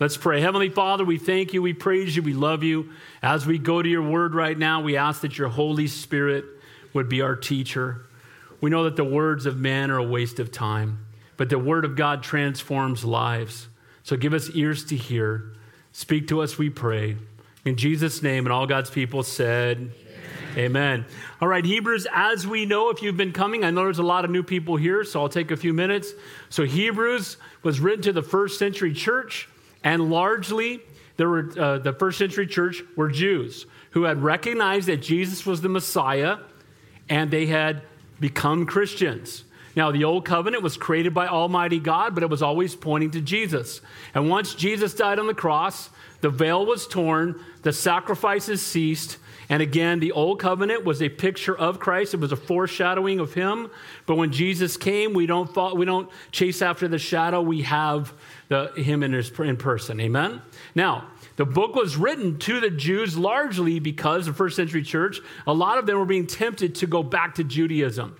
Let's pray. Heavenly Father, we thank you, we praise you, we love you. As we go to your word right now, we ask that your Holy Spirit would be our teacher. We know that the words of man are a waste of time, but the word of God transforms lives. So give us ears to hear. Speak to us, we pray. In Jesus' name, and all God's people said, Amen. All right, Hebrews, as we know, if you've been coming, I know there's a lot of new people here, so I'll take a few minutes. So, Hebrews was written to the first century church, and largely, there were, uh, the first century church were Jews who had recognized that Jesus was the Messiah, and they had become Christians. Now, the old covenant was created by Almighty God, but it was always pointing to Jesus. And once Jesus died on the cross, the veil was torn, the sacrifices ceased, and again, the old covenant was a picture of Christ. It was a foreshadowing of him. But when Jesus came, we don't, fall, we don't chase after the shadow. We have the, him in, his, in person. Amen? Now, the book was written to the Jews largely because the first century church, a lot of them were being tempted to go back to Judaism.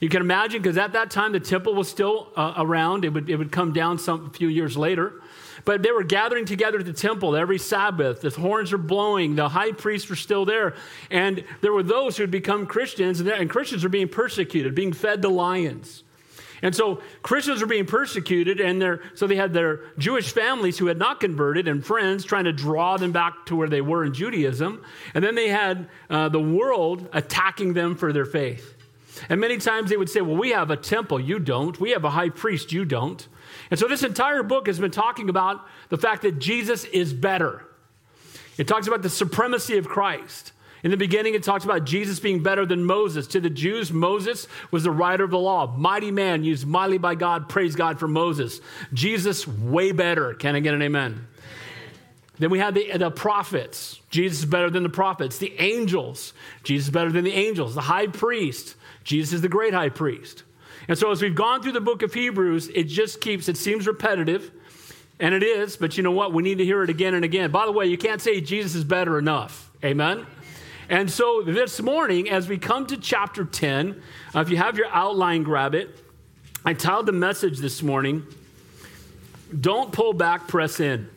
You can imagine, because at that time the temple was still uh, around. It would, it would come down some few years later. But they were gathering together at the temple every Sabbath. The horns were blowing. The high priests were still there. And there were those who had become Christians, and, Christians were being persecuted, being fed to lions. And so Christians were being persecuted, and so they had their Jewish families who had not converted and friends trying to draw them back to where they were in Judaism. And then they had uh, the world attacking them for their faith. And many times they would say, Well, we have a temple, you don't. We have a high priest, you don't. And so this entire book has been talking about the fact that Jesus is better. It talks about the supremacy of Christ. In the beginning, it talks about Jesus being better than Moses. To the Jews, Moses was the writer of the law. Mighty man, used mightily by God. Praise God for Moses. Jesus, way better. Can I get an amen? Then we have the, the prophets. Jesus is better than the prophets. The angels. Jesus is better than the angels. The high priest. Jesus is the great high priest. And so, as we've gone through the book of Hebrews, it just keeps, it seems repetitive, and it is, but you know what? We need to hear it again and again. By the way, you can't say Jesus is better enough. Amen? And so, this morning, as we come to chapter 10, uh, if you have your outline, grab it. I titled the message this morning, Don't Pull Back, Press In.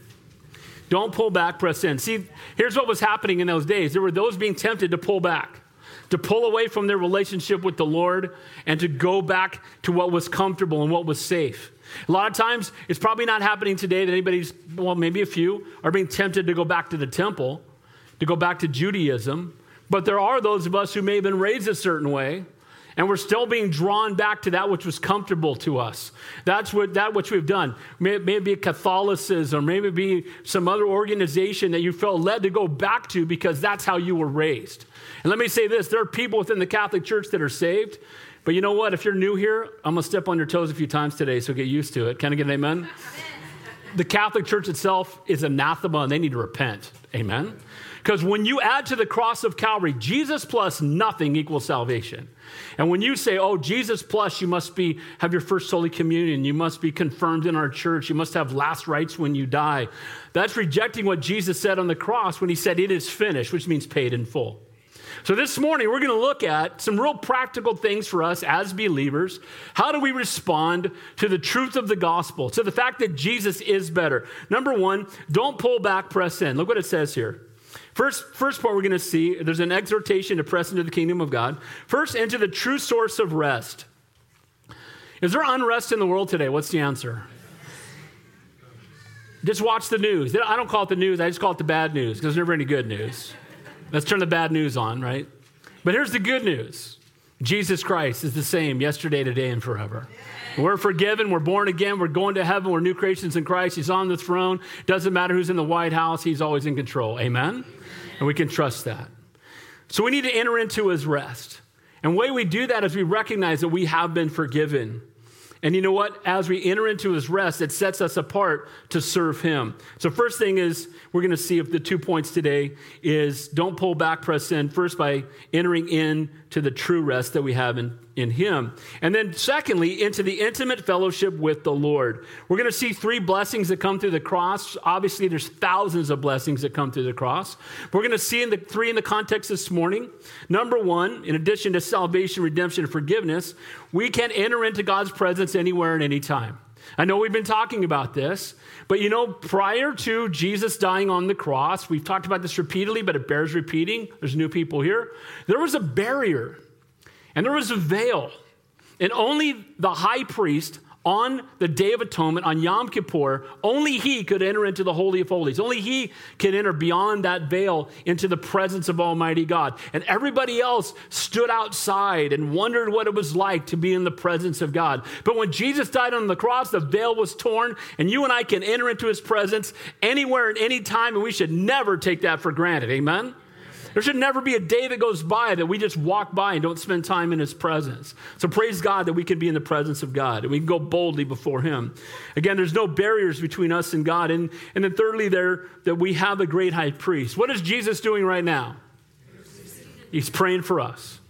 Don't pull back, press in. See, here's what was happening in those days there were those being tempted to pull back to pull away from their relationship with the Lord and to go back to what was comfortable and what was safe. A lot of times, it's probably not happening today that anybody's, well, maybe a few are being tempted to go back to the temple, to go back to Judaism. But there are those of us who may have been raised a certain way and we're still being drawn back to that which was comfortable to us. That's what that which we've done. Maybe Catholicism, maybe be some other organization that you felt led to go back to because that's how you were raised. And let me say this: there are people within the Catholic Church that are saved. But you know what? If you're new here, I'm gonna step on your toes a few times today, so get used to it. Can I get an amen? the Catholic Church itself is anathema and they need to repent. Amen? Because when you add to the cross of Calvary, Jesus plus nothing equals salvation. And when you say, oh, Jesus plus, you must be, have your first Holy Communion, you must be confirmed in our church, you must have last rites when you die, that's rejecting what Jesus said on the cross when he said, it is finished, which means paid in full. So, this morning, we're going to look at some real practical things for us as believers. How do we respond to the truth of the gospel, to the fact that Jesus is better? Number one, don't pull back, press in. Look what it says here. First, first part we're going to see there's an exhortation to press into the kingdom of God. First, into the true source of rest. Is there unrest in the world today? What's the answer? Just watch the news. I don't call it the news, I just call it the bad news because there's never any good news. Let's turn the bad news on, right? But here's the good news Jesus Christ is the same yesterday, today, and forever. We're forgiven. We're born again. We're going to heaven. We're new creations in Christ. He's on the throne. Doesn't matter who's in the White House, He's always in control. Amen? And we can trust that. So we need to enter into His rest. And the way we do that is we recognize that we have been forgiven. And you know what? As we enter into his rest, it sets us apart to serve him. So, first thing is, we're going to see if the two points today is don't pull back, press in. First, by entering in to the true rest that we have in in Him. And then, secondly, into the intimate fellowship with the Lord. We're going to see three blessings that come through the cross. Obviously, there's thousands of blessings that come through the cross. We're going to see in the three in the context this morning. Number one, in addition to salvation, redemption, and forgiveness, we can enter into God's presence anywhere and anytime. I know we've been talking about this, but you know, prior to Jesus dying on the cross, we've talked about this repeatedly, but it bears repeating. There's new people here. There was a barrier and there was a veil, and only the high priest on the Day of Atonement, on Yom Kippur, only he could enter into the Holy of Holies. Only he could enter beyond that veil into the presence of Almighty God. And everybody else stood outside and wondered what it was like to be in the presence of God. But when Jesus died on the cross, the veil was torn, and you and I can enter into his presence anywhere and any time, and we should never take that for granted. Amen? There should never be a day that goes by that we just walk by and don't spend time in His presence. So praise God that we can be in the presence of God and we can go boldly before Him. Again, there's no barriers between us and God. And, and then thirdly, there that we have a great high priest. What is Jesus doing right now? He's praying for us.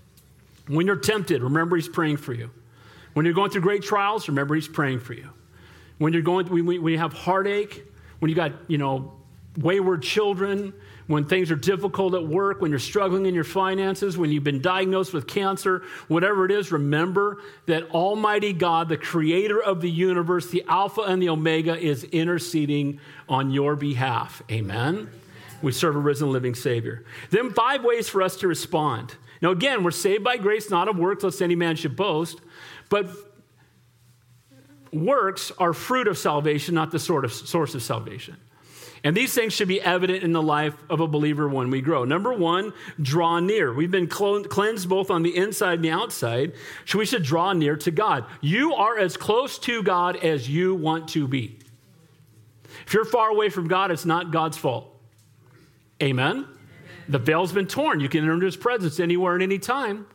When you're tempted, remember He's praying for you. When you're going through great trials, remember He's praying for you. When you're going, when you have heartache, when you got, you know, wayward children, when things are difficult at work, when you're struggling in your finances, when you've been diagnosed with cancer, whatever it is, remember that Almighty God, the creator of the universe, the Alpha and the Omega, is interceding on your behalf. Amen? We serve a risen living Savior. Then, five ways for us to respond. Now, again, we're saved by grace, not of works, lest any man should boast. But works are fruit of salvation, not the sort of source of salvation. And these things should be evident in the life of a believer when we grow. Number one, draw near. We've been cleansed both on the inside and the outside, so we should draw near to God. You are as close to God as you want to be. If you're far away from God, it's not God's fault. Amen? The veil's been torn. You can enter into his presence anywhere and any time.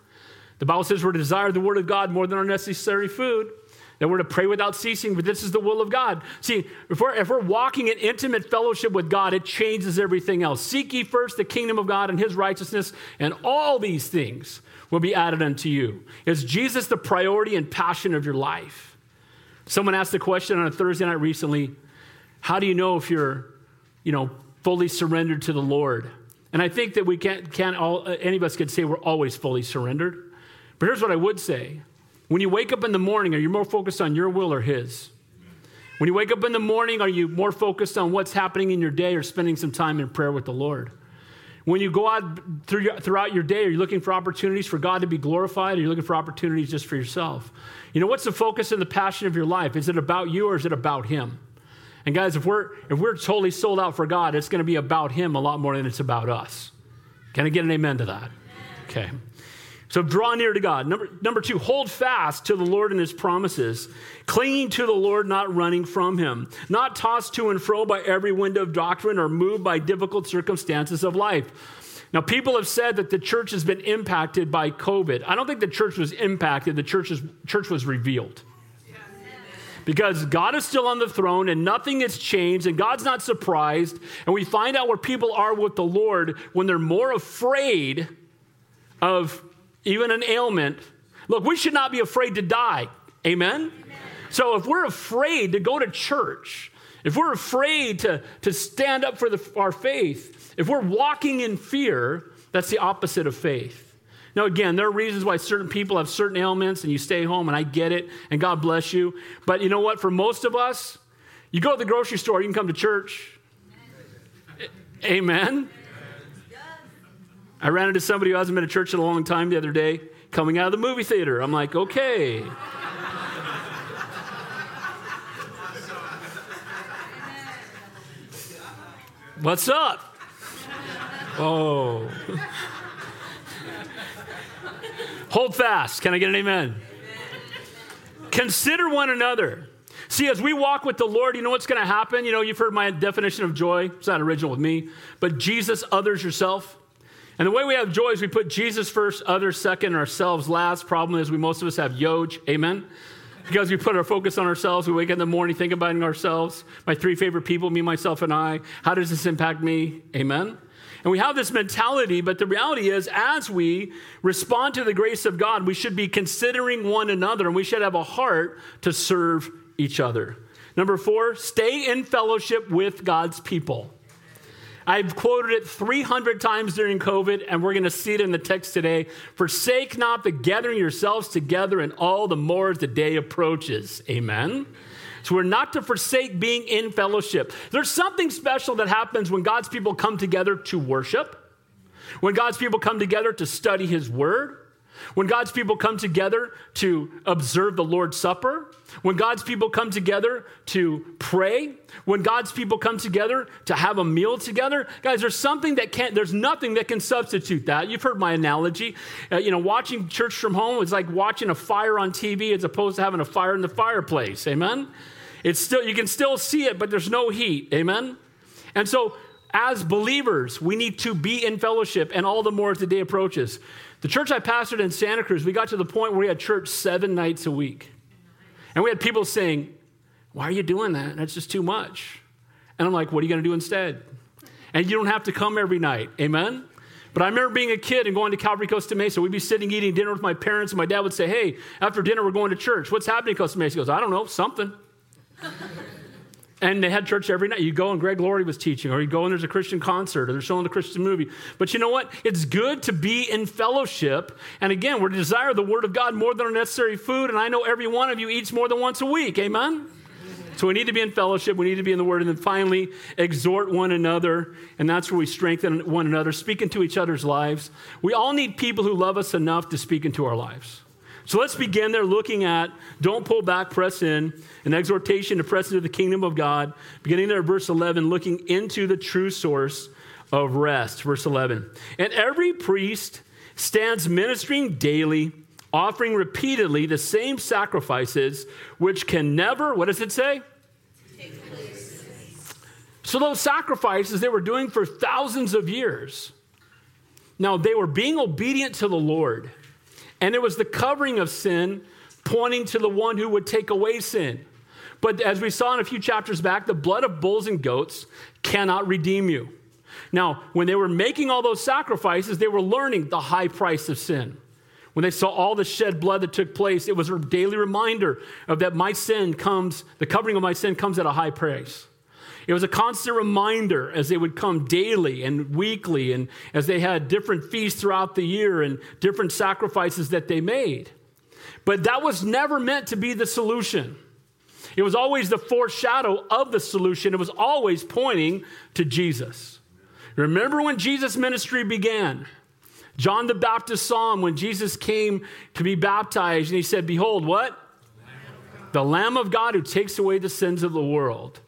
The Bible says we're to desire the word of God more than our necessary food that we're to pray without ceasing, but this is the will of God. See, if we're, if we're walking in intimate fellowship with God, it changes everything else. Seek ye first the kingdom of God and his righteousness, and all these things will be added unto you. Is Jesus the priority and passion of your life? Someone asked the question on a Thursday night recently how do you know if you're, you know, fully surrendered to the Lord? And I think that we can't, can't all, any of us could say we're always fully surrendered. But here's what I would say when you wake up in the morning, are you more focused on your will or His? When you wake up in the morning, are you more focused on what's happening in your day or spending some time in prayer with the Lord? When you go out throughout your day, are you looking for opportunities for God to be glorified? Or are you looking for opportunities just for yourself? You know, what's the focus and the passion of your life? Is it about you or is it about Him? And guys, if we're if we're totally sold out for God, it's going to be about Him a lot more than it's about us. Can I get an amen to that? Okay. So draw near to God. Number, number two, hold fast to the Lord and his promises, clinging to the Lord, not running from him, not tossed to and fro by every wind of doctrine or moved by difficult circumstances of life. Now, people have said that the church has been impacted by COVID. I don't think the church was impacted, the church, is, church was revealed. Because God is still on the throne and nothing has changed, and God's not surprised. And we find out where people are with the Lord when they're more afraid of even an ailment. Look, we should not be afraid to die. Amen? Amen? So if we're afraid to go to church, if we're afraid to, to stand up for the, our faith, if we're walking in fear, that's the opposite of faith. Now, again, there are reasons why certain people have certain ailments and you stay home, and I get it, and God bless you. But you know what? For most of us, you go to the grocery store, you can come to church. Amen. Amen. I ran into somebody who hasn't been to church in a long time the other day coming out of the movie theater. I'm like, okay. What's up? Oh. Hold fast. Can I get an amen? Consider one another. See, as we walk with the Lord, you know what's going to happen? You know, you've heard my definition of joy. It's not original with me, but Jesus, others, yourself. And the way we have joy is we put Jesus first, others second, ourselves last. Problem is, we most of us have yoj. Amen. Because we put our focus on ourselves, we wake up in the morning, think about ourselves. My three favorite people, me, myself, and I. How does this impact me? Amen. And we have this mentality, but the reality is, as we respond to the grace of God, we should be considering one another and we should have a heart to serve each other. Number four, stay in fellowship with God's people. I've quoted it 300 times during COVID, and we're going to see it in the text today. Forsake not the gathering yourselves together, and all the more as the day approaches. Amen. So we're not to forsake being in fellowship. There's something special that happens when God's people come together to worship, when God's people come together to study His Word, when God's people come together to observe the Lord's Supper, when God's people come together to pray, when God's people come together to have a meal together, guys, there's something that can't, there's nothing that can substitute that. You've heard my analogy. Uh, you know, watching church from home is like watching a fire on TV as opposed to having a fire in the fireplace. Amen? It's still, you can still see it, but there's no heat. Amen? And so, as believers, we need to be in fellowship, and all the more as the day approaches. The church I pastored in Santa Cruz, we got to the point where we had church seven nights a week. And we had people saying, Why are you doing that? That's just too much. And I'm like, What are you going to do instead? And you don't have to come every night. Amen? But I remember being a kid and going to Calvary Costa Mesa. We'd be sitting eating dinner with my parents, and my dad would say, Hey, after dinner, we're going to church. What's happening Costa Mesa? He goes, I don't know, something. And they had church every night. You go and Greg Laurie was teaching, or you go and there's a Christian concert, or they're showing a Christian movie. But you know what? It's good to be in fellowship. And again, to desire the Word of God more than our necessary food. And I know every one of you eats more than once a week. Amen? So we need to be in fellowship. We need to be in the Word. And then finally, exhort one another. And that's where we strengthen one another, speak into each other's lives. We all need people who love us enough to speak into our lives. So let's begin there looking at don't pull back, press in, an exhortation to press into the kingdom of God. Beginning there, verse 11, looking into the true source of rest. Verse 11. And every priest stands ministering daily, offering repeatedly the same sacrifices, which can never, what does it say? So those sacrifices they were doing for thousands of years. Now they were being obedient to the Lord. And it was the covering of sin pointing to the one who would take away sin. But as we saw in a few chapters back, the blood of bulls and goats cannot redeem you. Now, when they were making all those sacrifices, they were learning the high price of sin. When they saw all the shed blood that took place, it was a daily reminder of that my sin comes, the covering of my sin comes at a high price. It was a constant reminder as they would come daily and weekly, and as they had different feasts throughout the year and different sacrifices that they made. But that was never meant to be the solution. It was always the foreshadow of the solution. It was always pointing to Jesus. Remember when Jesus' ministry began? John the Baptist saw him when Jesus came to be baptized, and he said, Behold, what? The Lamb of God who takes away the sins of the world.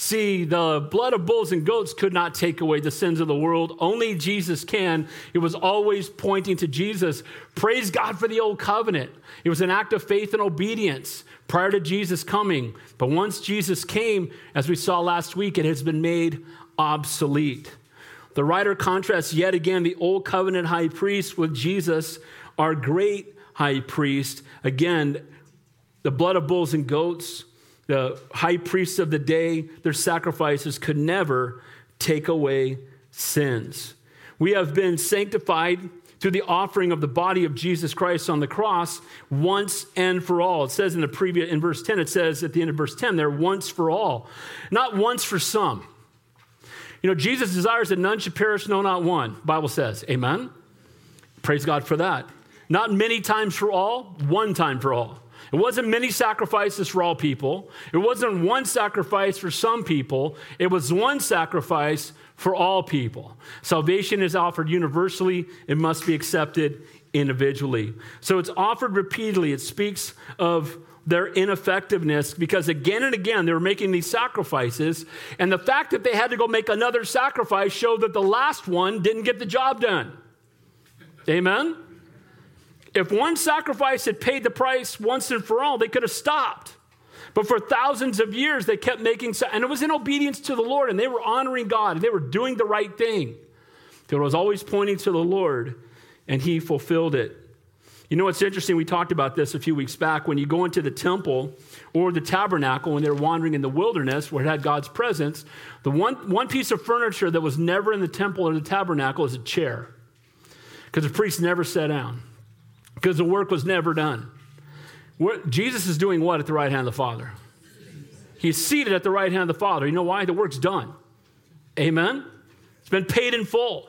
See, the blood of bulls and goats could not take away the sins of the world. Only Jesus can. It was always pointing to Jesus. Praise God for the old covenant. It was an act of faith and obedience prior to Jesus coming. But once Jesus came, as we saw last week, it has been made obsolete. The writer contrasts yet again the old covenant high priest with Jesus, our great high priest. Again, the blood of bulls and goats the high priests of the day, their sacrifices could never take away sins. We have been sanctified through the offering of the body of Jesus Christ on the cross once and for all. It says in the previous in verse 10, it says at the end of verse 10 there, once for all. Not once for some. You know, Jesus desires that none should perish, no, not one. Bible says. Amen. Praise God for that. Not many times for all, one time for all. It wasn't many sacrifices for all people. It wasn't one sacrifice for some people. It was one sacrifice for all people. Salvation is offered universally, it must be accepted individually. So it's offered repeatedly. It speaks of their ineffectiveness because again and again they were making these sacrifices. And the fact that they had to go make another sacrifice showed that the last one didn't get the job done. Amen? If one sacrifice had paid the price once and for all, they could have stopped. But for thousands of years, they kept making, and it was in obedience to the Lord, and they were honoring God, and they were doing the right thing. It was always pointing to the Lord, and He fulfilled it. You know what's interesting? We talked about this a few weeks back. When you go into the temple or the tabernacle, when they were wandering in the wilderness where it had God's presence, the one, one piece of furniture that was never in the temple or the tabernacle is a chair. Because the priest never sat down because the work was never done. Jesus is doing what at the right hand of the Father? He's seated at the right hand of the Father. You know why? The work's done. Amen? It's been paid in full.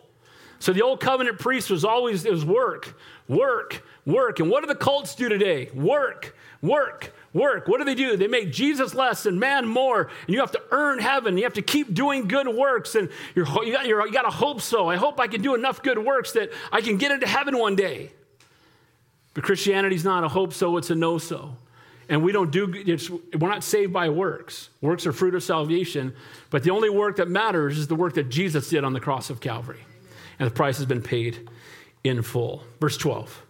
So the old covenant priest was always, it was work, work, work. And what do the cults do today? Work, work, work. What do they do? They make Jesus less and man more. And you have to earn heaven. You have to keep doing good works. And you're, you, got, you got to hope so. I hope I can do enough good works that I can get into heaven one day. But Christianity's not a hope so, it's a no so. And we don't do, it's, we're not saved by works. Works are fruit of salvation. But the only work that matters is the work that Jesus did on the cross of Calvary. And the price has been paid in full. Verse 12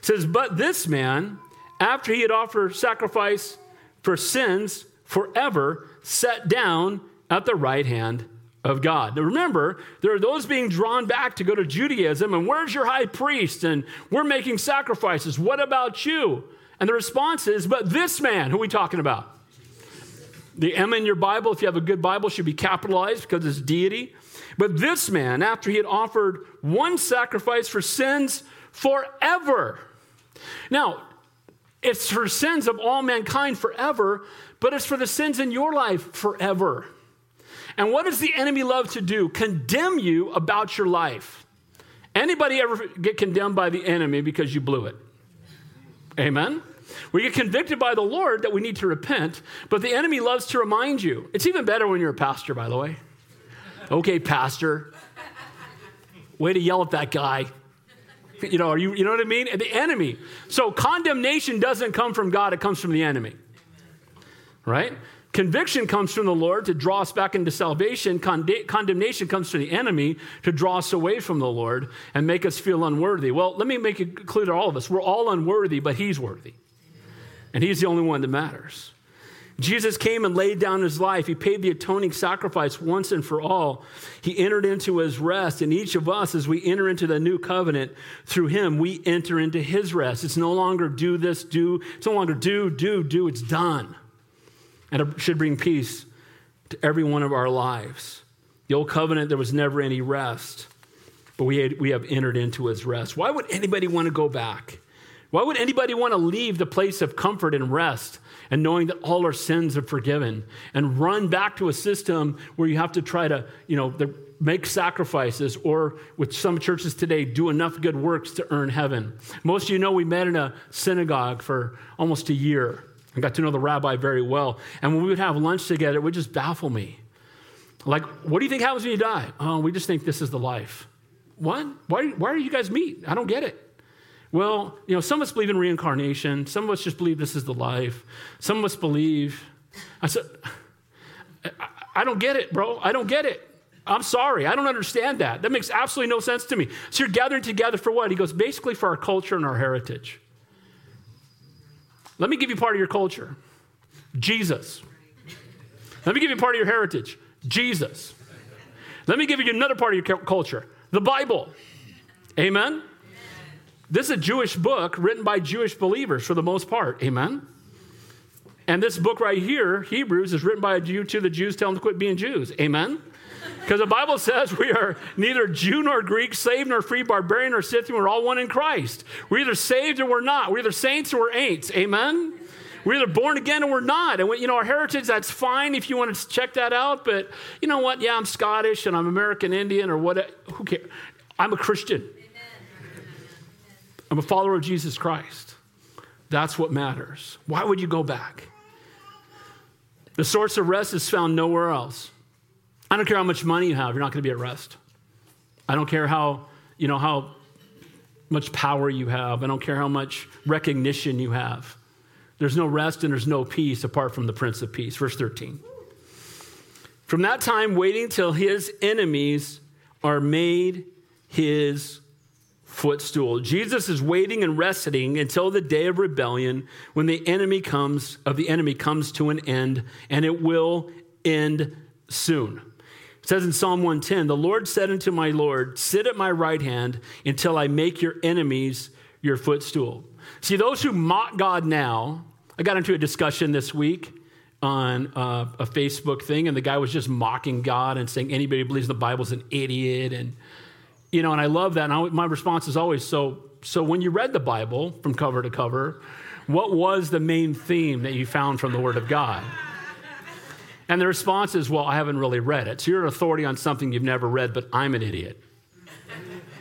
says, But this man, after he had offered sacrifice for sins forever, sat down at the right hand of God. Now remember, there are those being drawn back to go to Judaism, and where's your high priest? And we're making sacrifices. What about you? And the response is, but this man, who are we talking about? The M in your Bible, if you have a good Bible, should be capitalized because it's deity. But this man, after he had offered one sacrifice for sins forever. Now, it's for sins of all mankind forever, but it's for the sins in your life forever. And what does the enemy love to do? Condemn you about your life. Anybody ever get condemned by the enemy because you blew it? Amen? We get convicted by the Lord that we need to repent, but the enemy loves to remind you. It's even better when you're a pastor, by the way. Okay, pastor. Way to yell at that guy. You know, you, you know what I mean? The enemy. So condemnation doesn't come from God, it comes from the enemy. Right? Conviction comes from the Lord to draw us back into salvation. condemnation comes from the enemy to draw us away from the Lord and make us feel unworthy. Well, let me make it clear to all of us we're all unworthy, but He's worthy. And He's the only one that matters. Jesus came and laid down his life. He paid the atoning sacrifice once and for all. He entered into his rest. And each of us, as we enter into the new covenant through him, we enter into his rest. It's no longer do this, do. It's no longer do, do, do. It's done. And it should bring peace to every one of our lives. The old covenant, there was never any rest, but we, had, we have entered into his rest. Why would anybody want to go back? Why would anybody want to leave the place of comfort and rest and knowing that all our sins are forgiven and run back to a system where you have to try to, you know, make sacrifices or with some churches today do enough good works to earn heaven? Most of you know we met in a synagogue for almost a year. I got to know the rabbi very well. And when we would have lunch together, it would just baffle me. Like, what do you think happens when you die? Oh, we just think this is the life. What? Why, why are you guys meet? I don't get it. Well, you know, some of us believe in reincarnation. Some of us just believe this is the life. Some of us believe. I said, I don't get it, bro. I don't get it. I'm sorry. I don't understand that. That makes absolutely no sense to me. So you're gathering together for what? He goes, basically for our culture and our heritage. Let me give you part of your culture Jesus. Let me give you part of your heritage Jesus. Let me give you another part of your culture the Bible. Amen? This is a Jewish book written by Jewish believers for the most part. Amen? And this book right here, Hebrews, is written by a Jew to the Jews telling them to quit being Jews. Amen? Because the Bible says we are neither Jew nor Greek, saved nor free, barbarian nor Scythian. We're all one in Christ. We're either saved or we're not. We're either saints or we're ain'ts. Amen? We're either born again or we're not. And, we, you know, our heritage, that's fine if you want to check that out. But you know what? Yeah, I'm Scottish and I'm American Indian or what. Who cares? I'm a Christian. I'm a follower of Jesus Christ. That's what matters. Why would you go back? The source of rest is found nowhere else. I don't care how much money you have, you're not going to be at rest. I don't care how, you know, how much power you have. I don't care how much recognition you have. There's no rest and there's no peace apart from the Prince of Peace. Verse 13. From that time, waiting till his enemies are made his footstool. Jesus is waiting and resting until the day of rebellion when the enemy comes of the enemy comes to an end and it will end soon. It says in Psalm 110, "The Lord said unto my Lord, sit at my right hand until I make your enemies your footstool." See, those who mock God now, I got into a discussion this week on uh, a Facebook thing, and the guy was just mocking God and saying anybody who believes in the Bible's an idiot and you know, and I love that. And I, my response is always so, so when you read the Bible from cover to cover, what was the main theme that you found from the Word of God? And the response is, well, I haven't really read it. So you're an authority on something you've never read, but I'm an idiot.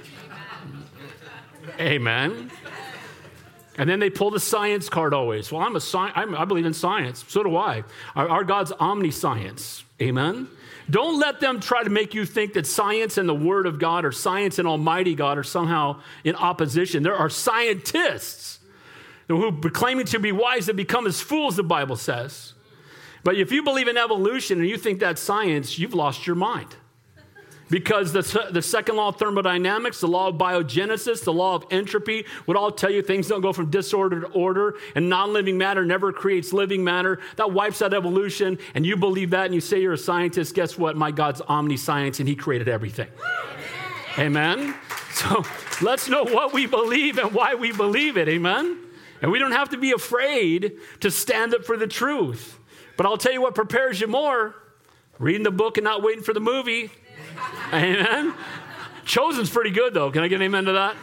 Amen. And then they pull the science card always. Well, I'm a sci- I'm, i believe in science. So do I. Our, our God's omniscience. Amen. Don't let them try to make you think that science and the Word of God or science and Almighty God are somehow in opposition. There are scientists who are claiming to be wise that become as fools, the Bible says. But if you believe in evolution and you think that's science, you've lost your mind. Because the, the second law of thermodynamics, the law of biogenesis, the law of entropy would all tell you things don't go from disorder to order, and non living matter never creates living matter. That wipes out evolution, and you believe that, and you say you're a scientist. Guess what? My God's omniscience, and He created everything. Amen. Amen? So let's know what we believe and why we believe it. Amen. And we don't have to be afraid to stand up for the truth. But I'll tell you what prepares you more reading the book and not waiting for the movie. Amen. Chosen's pretty good, though. Can I get an amen to that?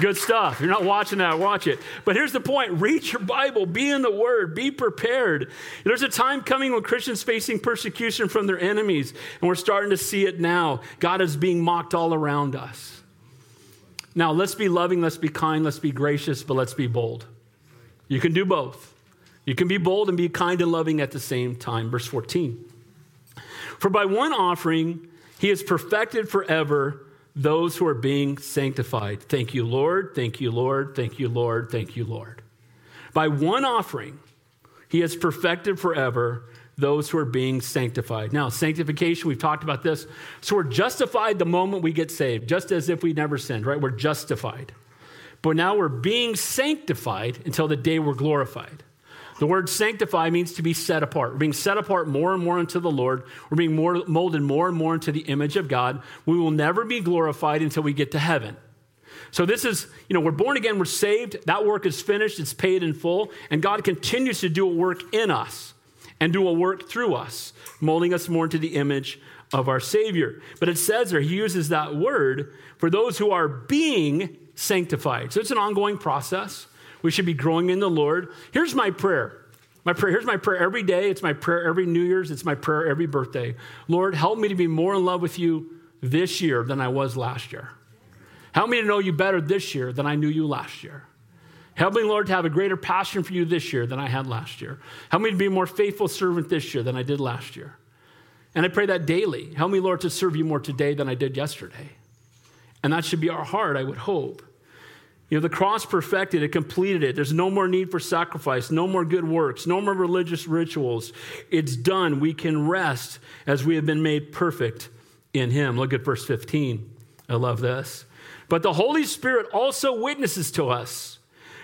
Good stuff. You're not watching that, watch it. But here's the point read your Bible, be in the Word, be prepared. There's a time coming when Christians facing persecution from their enemies, and we're starting to see it now. God is being mocked all around us. Now, let's be loving, let's be kind, let's be gracious, but let's be bold. You can do both. You can be bold and be kind and loving at the same time. Verse 14. For by one offering, he has perfected forever those who are being sanctified. Thank you, Lord. Thank you, Lord. Thank you, Lord. Thank you, Lord. By one offering, he has perfected forever those who are being sanctified. Now, sanctification, we've talked about this. So we're justified the moment we get saved, just as if we never sinned, right? We're justified. But now we're being sanctified until the day we're glorified. The word sanctify means to be set apart. We're being set apart more and more unto the Lord. We're being more, molded more and more into the image of God. We will never be glorified until we get to heaven. So, this is, you know, we're born again, we're saved. That work is finished, it's paid in full. And God continues to do a work in us and do a work through us, molding us more into the image of our Savior. But it says there, he uses that word for those who are being sanctified. So, it's an ongoing process. We should be growing in the Lord. Here's my prayer. My prayer, here's my prayer every day. It's my prayer every New Year's. It's my prayer every birthday. Lord, help me to be more in love with you this year than I was last year. Help me to know you better this year than I knew you last year. Help me, Lord, to have a greater passion for you this year than I had last year. Help me to be a more faithful servant this year than I did last year. And I pray that daily. Help me, Lord, to serve you more today than I did yesterday. And that should be our heart, I would hope. You know, the cross perfected it, completed it. There's no more need for sacrifice, no more good works, no more religious rituals. It's done. We can rest as we have been made perfect in Him. Look at verse 15. I love this. But the Holy Spirit also witnesses to us.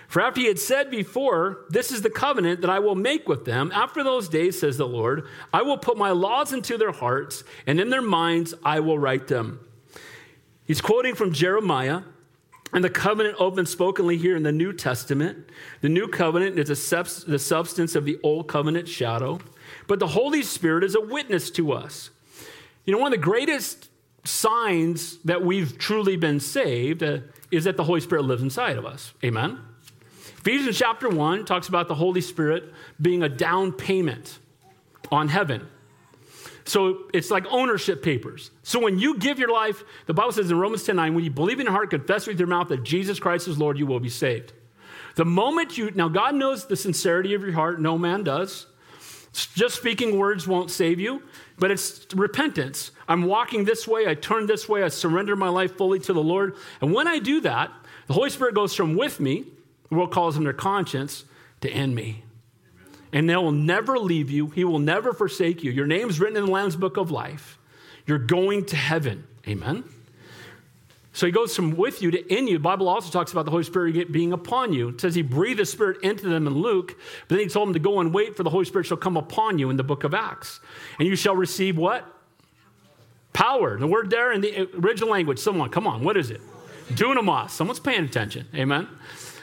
For after he had said before, This is the covenant that I will make with them. After those days, says the Lord, I will put my laws into their hearts, and in their minds I will write them. He's quoting from Jeremiah. And the covenant open spokenly here in the New Testament. The new covenant is the substance of the old covenant shadow, but the Holy Spirit is a witness to us. You know, one of the greatest signs that we've truly been saved uh, is that the Holy Spirit lives inside of us. Amen? Ephesians chapter 1 talks about the Holy Spirit being a down payment on heaven. So it's like ownership papers. So when you give your life, the Bible says in Romans 10 9, when you believe in your heart, confess with your mouth that Jesus Christ is Lord, you will be saved. The moment you, now God knows the sincerity of your heart, no man does. Just speaking words won't save you, but it's repentance. I'm walking this way, I turn this way, I surrender my life fully to the Lord. And when I do that, the Holy Spirit goes from with me, the world calls him their conscience, to in me and they will never leave you. He will never forsake you. Your name's written in the Lamb's book of life. You're going to heaven. Amen. So he goes from with you to in you. The Bible also talks about the Holy Spirit being upon you. It says he breathed the Spirit into them in Luke, but then he told them to go and wait for the Holy Spirit shall come upon you in the book of Acts. And you shall receive what? Power. The word there in the original language, someone, come on, what is it? Dunamis. Someone's paying attention. Amen.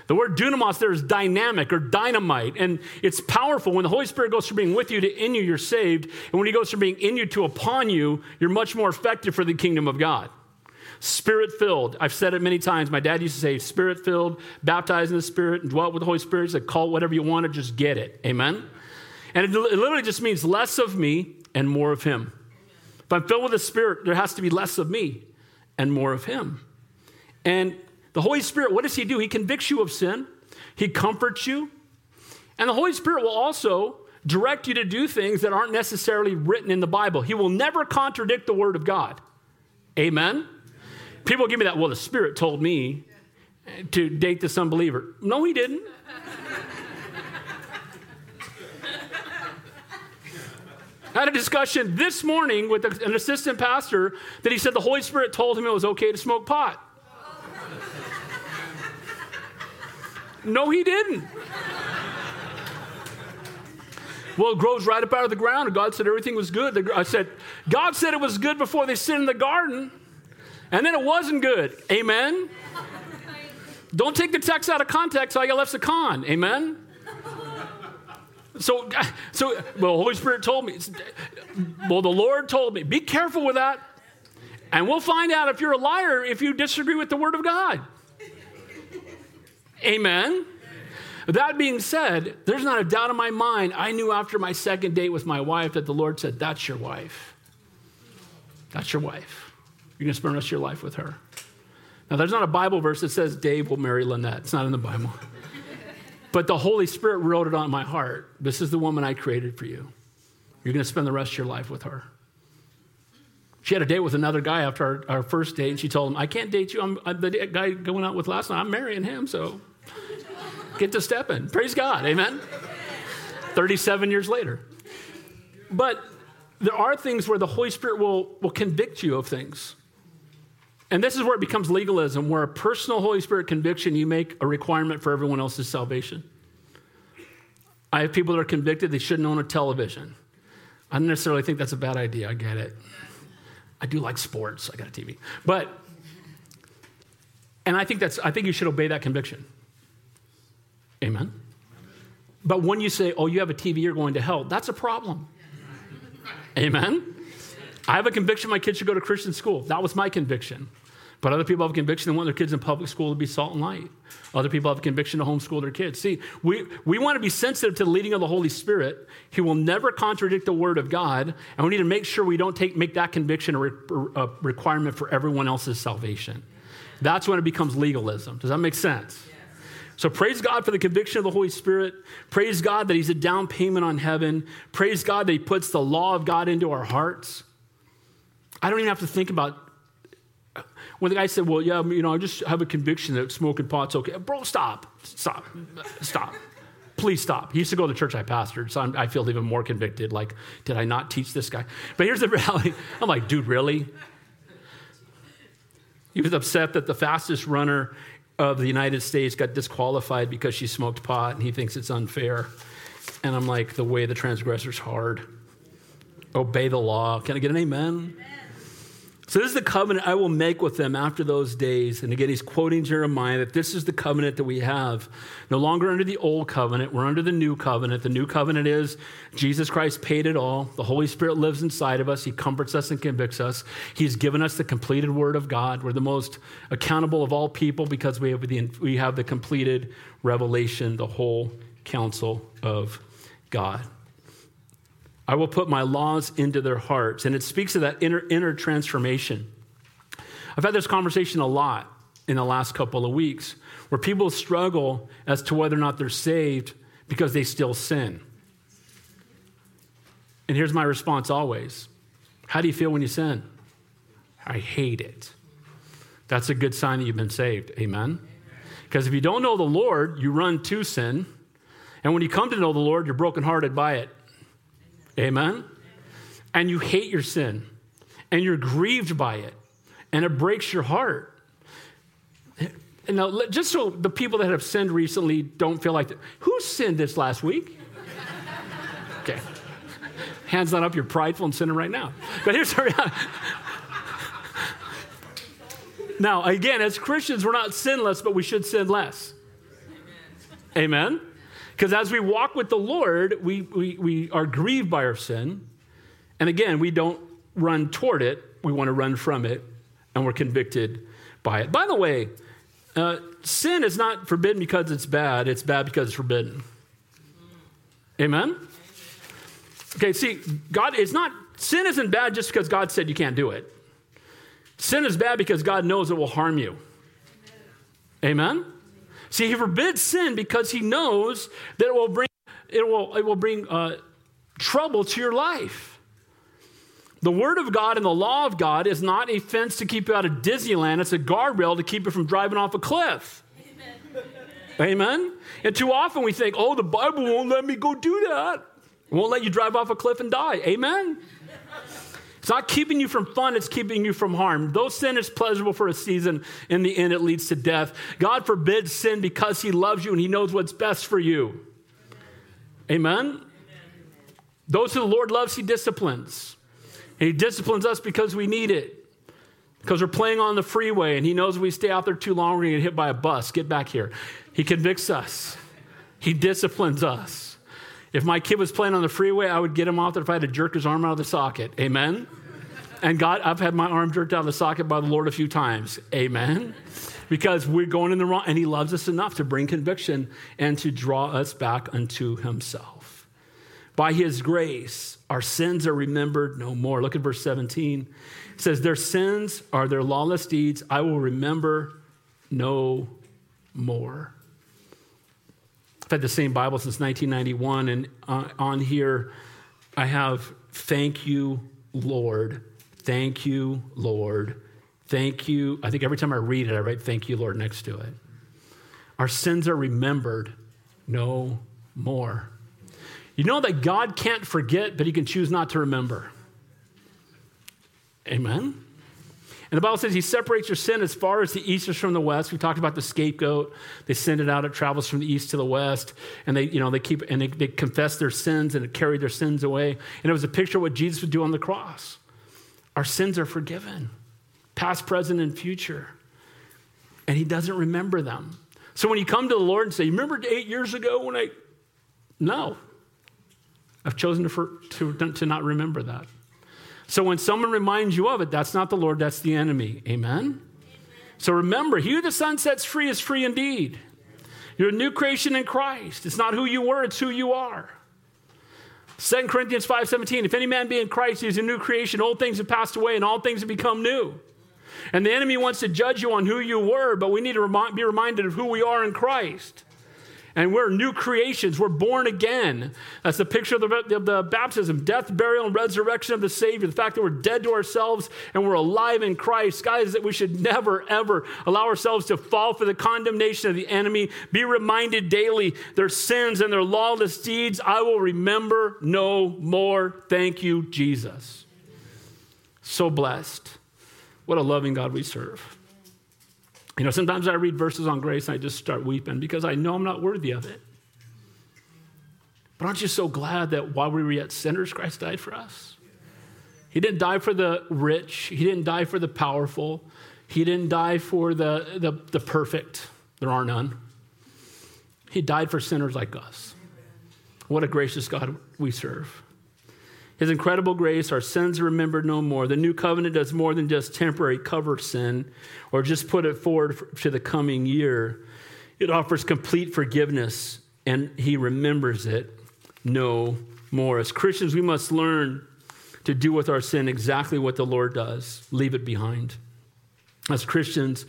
The word dunamis there is dynamic or dynamite, and it's powerful. When the Holy Spirit goes from being with you to in you, you're saved. And when He goes from being in you to upon you, you're much more effective for the kingdom of God. Spirit filled. I've said it many times. My dad used to say, Spirit filled, baptized in the Spirit, and dwelt with the Holy Spirit. He said, call whatever you want to, just get it. Amen? And it literally just means less of me and more of Him. If I'm filled with the Spirit, there has to be less of me and more of Him. And The Holy Spirit, what does He do? He convicts you of sin, He comforts you, and the Holy Spirit will also direct you to do things that aren't necessarily written in the Bible. He will never contradict the Word of God. Amen? People give me that, well, the Spirit told me to date this unbeliever. No, He didn't. I had a discussion this morning with an assistant pastor that he said the Holy Spirit told him it was okay to smoke pot. No, he didn't. Well, it grows right up out of the ground, God said everything was good. I said, God said it was good before they sinned in the garden, and then it wasn't good. Amen? Don't take the text out of context like a lexicon. Amen? So, so well, the Holy Spirit told me. Well, the Lord told me. Be careful with that. And we'll find out if you're a liar if you disagree with the Word of God. Amen. That being said, there's not a doubt in my mind. I knew after my second date with my wife that the Lord said, That's your wife. That's your wife. You're going to spend the rest of your life with her. Now, there's not a Bible verse that says Dave will marry Lynette. It's not in the Bible. But the Holy Spirit wrote it on my heart. This is the woman I created for you. You're going to spend the rest of your life with her. She had a date with another guy after our, our first date, and she told him, I can't date you. I'm, I'm, the guy going out with last night. I'm marrying him, so get to stepping. Praise God. Amen. 37 years later. But there are things where the Holy Spirit will, will convict you of things. And this is where it becomes legalism, where a personal Holy Spirit conviction, you make a requirement for everyone else's salvation. I have people that are convicted they shouldn't own a television. I don't necessarily think that's a bad idea. I get it. I do like sports. I got a TV. But, and I think that's, I think you should obey that conviction. Amen. But when you say, oh, you have a TV, you're going to hell, that's a problem. Amen. I have a conviction my kids should go to Christian school. That was my conviction. But other people have a conviction they want their kids in public school to be salt and light. Other people have a conviction to homeschool their kids. See, we, we want to be sensitive to the leading of the Holy Spirit. He will never contradict the Word of God, and we need to make sure we don't take, make that conviction a, re, a requirement for everyone else's salvation. That's when it becomes legalism. Does that make sense? So praise God for the conviction of the Holy Spirit. Praise God that He's a down payment on heaven. Praise God that He puts the law of God into our hearts. I don't even have to think about when the guy said, Well, yeah, you know, I just have a conviction that smoking pot's okay. Bro, stop. Stop. Stop. Please stop. He used to go to the church I pastored, so I'm, i feel even more convicted. Like, did I not teach this guy? But here's the reality I'm like, dude, really? He was upset that the fastest runner of the United States got disqualified because she smoked pot, and he thinks it's unfair. And I'm like, the way the transgressor's hard. Obey the law. Can I get an amen? amen. So, this is the covenant I will make with them after those days. And again, he's quoting Jeremiah that this is the covenant that we have. No longer under the old covenant, we're under the new covenant. The new covenant is Jesus Christ paid it all. The Holy Spirit lives inside of us. He comforts us and convicts us. He's given us the completed word of God. We're the most accountable of all people because we have the, we have the completed revelation, the whole counsel of God. I will put my laws into their hearts. And it speaks of that inner, inner transformation. I've had this conversation a lot in the last couple of weeks where people struggle as to whether or not they're saved because they still sin. And here's my response always How do you feel when you sin? I hate it. That's a good sign that you've been saved. Amen? Because if you don't know the Lord, you run to sin. And when you come to know the Lord, you're brokenhearted by it. Amen? And you hate your sin and you're grieved by it and it breaks your heart. Now, just so the people that have sinned recently don't feel like who sinned this last week? Okay. Hands not up, you're prideful and sinning right now. But here's reality. Now, again, as Christians, we're not sinless, but we should sin less. Amen? Because as we walk with the Lord, we, we, we are grieved by our sin. And again, we don't run toward it, we want to run from it, and we're convicted by it. By the way, uh, sin is not forbidden because it's bad, it's bad because it's forbidden. Amen? Okay, see, God is not, sin isn't bad just because God said you can't do it. Sin is bad because God knows it will harm you. Amen? See, he forbids sin because he knows that it will bring, it will, it will bring uh, trouble to your life. The Word of God and the law of God is not a fence to keep you out of Disneyland, it's a guardrail to keep you from driving off a cliff. Amen. Amen? And too often we think, oh, the Bible won't let me go do that. It won't let you drive off a cliff and die. Amen? It's not keeping you from fun, it's keeping you from harm. Though sin is pleasurable for a season, in the end it leads to death. God forbids sin because He loves you and He knows what's best for you. Amen? Amen. Those who the Lord loves, He disciplines. And He disciplines us because we need it. Because we're playing on the freeway and He knows if we stay out there too long, we're going to get hit by a bus. Get back here. He convicts us, He disciplines us. If my kid was playing on the freeway, I would get him off there if I had to jerk his arm out of the socket. Amen? And God, I've had my arm jerked out of the socket by the Lord a few times. Amen? Because we're going in the wrong, and He loves us enough to bring conviction and to draw us back unto Himself. By His grace, our sins are remembered no more. Look at verse 17. It says, Their sins are their lawless deeds. I will remember no more. I've had the same Bible since 1991, and uh, on here I have thank you, Lord. Thank you, Lord. Thank you. I think every time I read it, I write thank you, Lord, next to it. Our sins are remembered no more. You know that God can't forget, but he can choose not to remember. Amen? And the Bible says he separates your sin as far as the east is from the west. We talked about the scapegoat. They send it out. It travels from the east to the west. And they, you know, they keep, and they, they confess their sins and it carry their sins away. And it was a picture of what Jesus would do on the cross. Our sins are forgiven, past, present, and future. And he doesn't remember them. So when you come to the Lord and say, remember eight years ago when I, no. I've chosen to, for, to, to not remember that. So when someone reminds you of it, that's not the Lord, that's the enemy. Amen? So remember, he who the Son sets free is free indeed. You're a new creation in Christ. It's not who you were, it's who you are. 2 Corinthians 5:17, if any man be in Christ, he is a new creation. Old things have passed away and all things have become new. And the enemy wants to judge you on who you were, but we need to be reminded of who we are in Christ and we're new creations. We're born again. That's the picture of the, of the, baptism death, burial, and resurrection of the Savior. The fact that we're dead to ourselves and we're alive in Christ. Guys, that we should never, ever allow ourselves to fall for the condemnation of the enemy. Be reminded daily their sins and their lawless deeds I will remember no more. Thank you, Jesus. So blessed. What a loving God we serve. You know, sometimes I read verses on grace and I just start weeping because I know I'm not worthy of it. But aren't you so glad that while we were yet sinners, Christ died for us? He didn't die for the rich, He didn't die for the powerful, He didn't die for the, the, the perfect. There are none. He died for sinners like us. What a gracious God we serve. His incredible grace, our sins are remembered no more. The new covenant does more than just temporary cover sin or just put it forward to the coming year. It offers complete forgiveness and he remembers it no more. As Christians, we must learn to do with our sin exactly what the Lord does leave it behind. As Christians,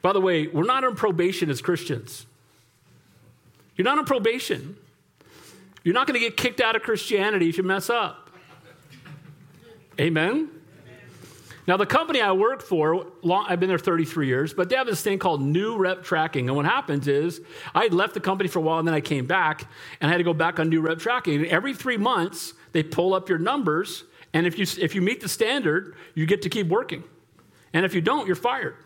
by the way, we're not on probation as Christians. You're not on probation. You're not going to get kicked out of Christianity if you mess up. Amen? Now, the company I work for, long, I've been there 33 years, but they have this thing called new rep tracking. And what happens is, I left the company for a while and then I came back and I had to go back on new rep tracking. And every three months, they pull up your numbers. And if you, if you meet the standard, you get to keep working. And if you don't, you're fired.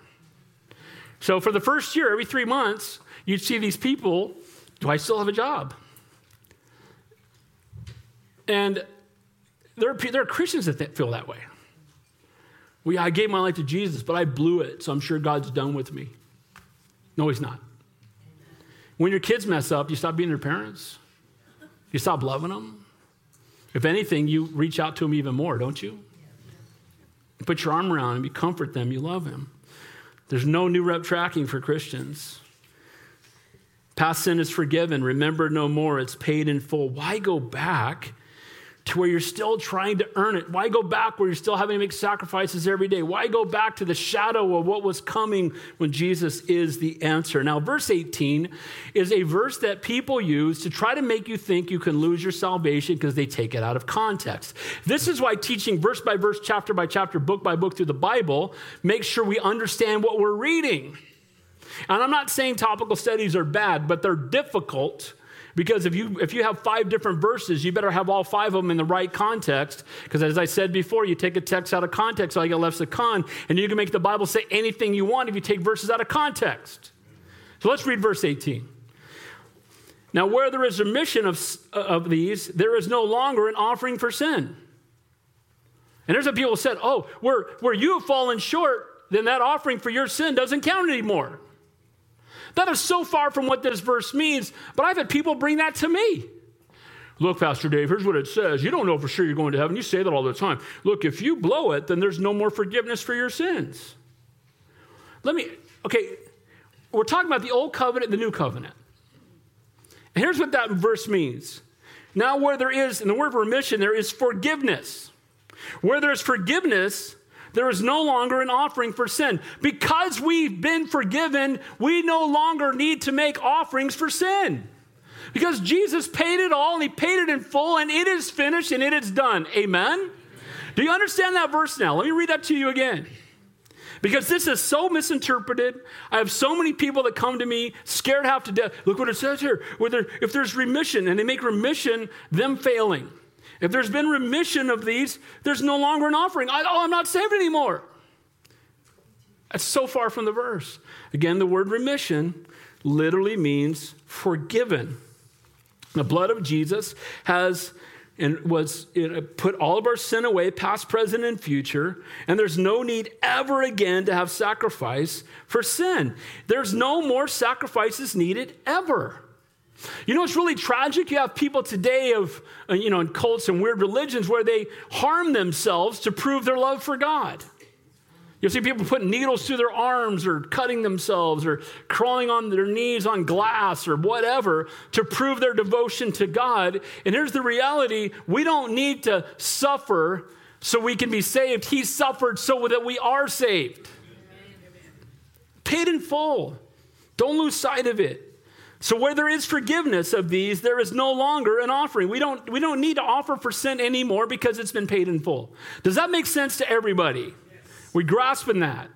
So for the first year, every three months, you'd see these people do I still have a job? And there are, there are Christians that feel that way. Well, I gave my life to Jesus, but I blew it, so I'm sure God's done with me. No, He's not. When your kids mess up, you stop being their parents. You stop loving them. If anything, you reach out to them even more, don't you? you put your arm around them, you comfort them, you love them. There's no new rep tracking for Christians. Past sin is forgiven, remember no more, it's paid in full. Why go back to where you're still trying to earn it? Why go back where you're still having to make sacrifices every day? Why go back to the shadow of what was coming when Jesus is the answer? Now, verse 18 is a verse that people use to try to make you think you can lose your salvation because they take it out of context. This is why teaching verse by verse, chapter by chapter, book by book through the Bible makes sure we understand what we're reading. And I'm not saying topical studies are bad, but they're difficult because if you if you have five different verses, you better have all five of them in the right context. Because as I said before, you take a text out of context, all you got left's a con, and you can make the Bible say anything you want if you take verses out of context. So let's read verse 18. Now, where there is remission of, of these, there is no longer an offering for sin. And there's some people said, oh, where, where you have fallen short, then that offering for your sin doesn't count anymore. That is so far from what this verse means, but I've had people bring that to me. Look, Pastor Dave, here's what it says. You don't know for sure you're going to heaven. You say that all the time. Look, if you blow it, then there's no more forgiveness for your sins. Let me, okay, we're talking about the old covenant and the new covenant. And here's what that verse means. Now, where there is, in the word remission, there is forgiveness. Where there's forgiveness, there is no longer an offering for sin. Because we've been forgiven, we no longer need to make offerings for sin. Because Jesus paid it all and he paid it in full and it is finished and it is done. Amen? Do you understand that verse now? Let me read that to you again. Because this is so misinterpreted. I have so many people that come to me scared half to death. Look what it says here. Whether, if there's remission, and they make remission them failing. If there's been remission of these, there's no longer an offering. I, oh, I'm not saved anymore. That's so far from the verse. Again, the word remission literally means forgiven. The blood of Jesus has and was put all of our sin away, past, present, and future, and there's no need ever again to have sacrifice for sin. There's no more sacrifices needed ever. You know, it's really tragic. You have people today of, uh, you know, in cults and weird religions where they harm themselves to prove their love for God. You'll see people putting needles through their arms or cutting themselves or crawling on their knees on glass or whatever to prove their devotion to God. And here's the reality we don't need to suffer so we can be saved. He suffered so that we are saved. Paid in full. Don't lose sight of it. So where there is forgiveness of these, there is no longer an offering. We don't, we don't need to offer for sin anymore because it's been paid in full. Does that make sense to everybody? Yes. We grasping that.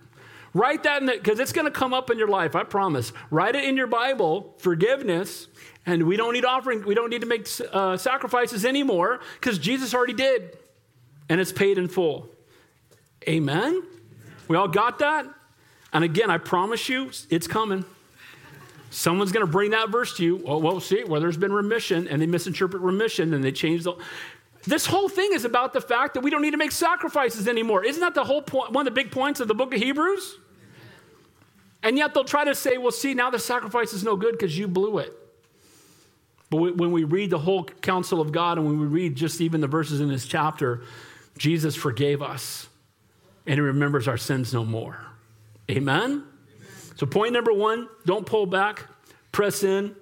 Write that in because it's going to come up in your life, I promise. Write it in your Bible, forgiveness, and we don't need offering, we don't need to make uh, sacrifices anymore because Jesus already did, and it's paid in full. Amen? We all got that? And again, I promise you, it's coming. Someone's going to bring that verse to you. Oh, well, see, where there's been remission and they misinterpret remission and they change the. This whole thing is about the fact that we don't need to make sacrifices anymore. Isn't that the whole point, one of the big points of the book of Hebrews? And yet they'll try to say, well, see, now the sacrifice is no good because you blew it. But when we read the whole counsel of God and when we read just even the verses in this chapter, Jesus forgave us and he remembers our sins no more. Amen? So, point number one don't pull back, press in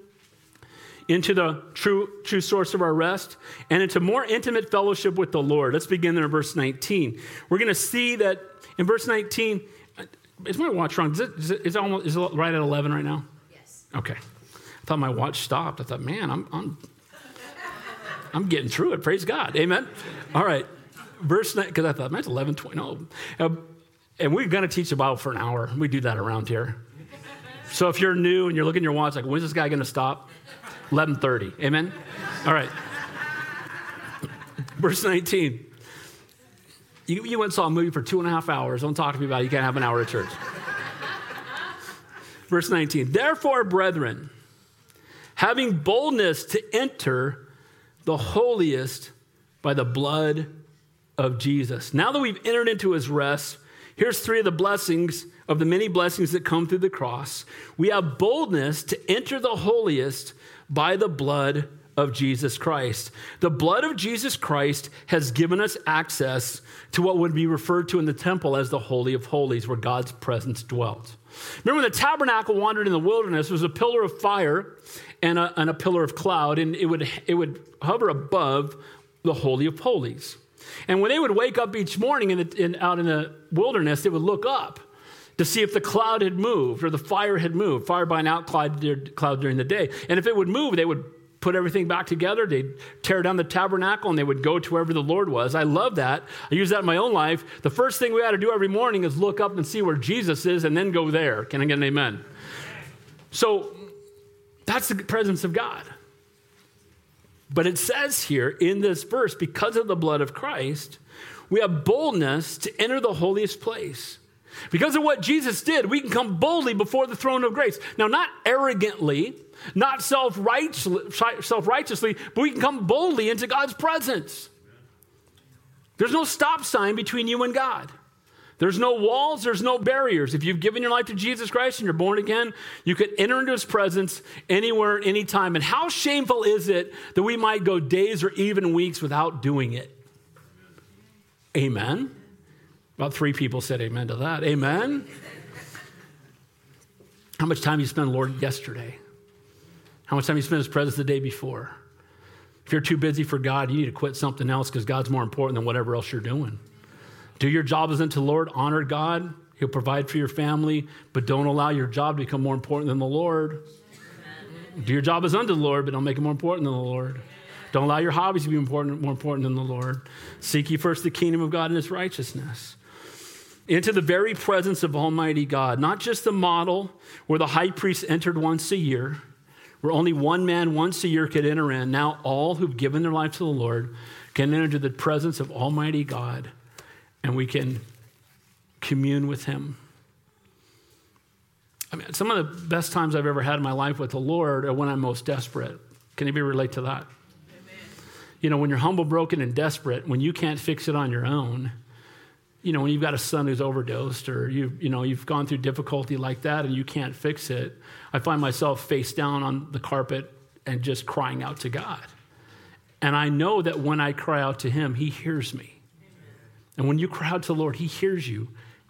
into the true, true source of our rest and into more intimate fellowship with the Lord. Let's begin there in verse 19. We're going to see that in verse 19, is my watch wrong? Is it, is it, is it, almost, is it right at 11 right now? Yes. Okay. I thought my watch stopped. I thought, man, I'm, I'm, I'm getting through it. Praise God. Amen. All right. Verse 9, because I thought, man, it's 11, 20. No. Uh, and we're going to teach the Bible for an hour. We do that around here. So if you're new and you're looking at your watch, like, when's this guy going to stop? 11:30. Amen. All right. Verse 19. You, you went and saw a movie for two and a half hours. Don't talk to me about it. You can't have an hour at church. Verse 19. Therefore, brethren, having boldness to enter the holiest by the blood of Jesus. Now that we've entered into his rest, Here's three of the blessings of the many blessings that come through the cross. We have boldness to enter the holiest by the blood of Jesus Christ. The blood of Jesus Christ has given us access to what would be referred to in the temple as the Holy of Holies, where God's presence dwelt. Remember when the tabernacle wandered in the wilderness, there was a pillar of fire and a, and a pillar of cloud, and it would, it would hover above the Holy of Holies. And when they would wake up each morning in the, in, out in the wilderness, they would look up to see if the cloud had moved or the fire had moved, fire by an cloud, cloud during the day. And if it would move, they would put everything back together. They'd tear down the tabernacle and they would go to wherever the Lord was. I love that. I use that in my own life. The first thing we ought to do every morning is look up and see where Jesus is and then go there. Can I get an amen? So that's the presence of God. But it says here in this verse, because of the blood of Christ, we have boldness to enter the holiest place. Because of what Jesus did, we can come boldly before the throne of grace. Now, not arrogantly, not self righteously, but we can come boldly into God's presence. There's no stop sign between you and God. There's no walls, there's no barriers. If you've given your life to Jesus Christ and you're born again, you can enter into his presence anywhere, anytime. And how shameful is it that we might go days or even weeks without doing it? Amen. About three people said amen to that. Amen. How much time you spent, Lord, yesterday? How much time you spent his presence the day before? If you're too busy for God, you need to quit something else because God's more important than whatever else you're doing. Do your job as unto the Lord, honor God. He'll provide for your family, but don't allow your job to become more important than the Lord. Amen. Do your job as unto the Lord, but don't make it more important than the Lord. Don't allow your hobbies to be important, more important than the Lord. Seek ye first the kingdom of God and his righteousness. Into the very presence of Almighty God, not just the model where the high priest entered once a year, where only one man once a year could enter in. Now all who've given their life to the Lord can enter into the presence of Almighty God and we can commune with Him. I mean, some of the best times I've ever had in my life with the Lord are when I'm most desperate. Can anybody relate to that? Amen. You know, when you're humble, broken, and desperate, when you can't fix it on your own, you know, when you've got a son who's overdosed or you, you know, you've gone through difficulty like that and you can't fix it, I find myself face down on the carpet and just crying out to God. And I know that when I cry out to Him, He hears me. And when you cry out to the Lord, He hears you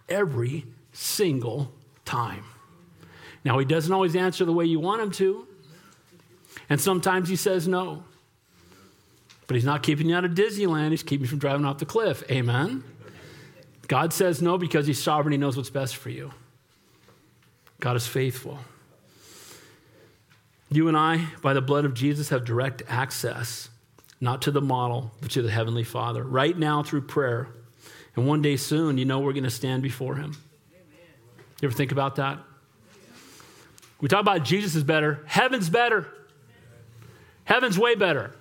every single time. Now, He doesn't always answer the way you want Him to, and sometimes He says no. But He's not keeping you out of Disneyland, He's keeping you from driving off the cliff. Amen? God says no because He's sovereign, He knows what's best for you. God is faithful. You and I, by the blood of Jesus, have direct access, not to the model, but to the Heavenly Father. Right now, through prayer, and one day soon, you know, we're going to stand before him. You ever think about that? We talk about Jesus is better. Heaven's better. Heaven's way better.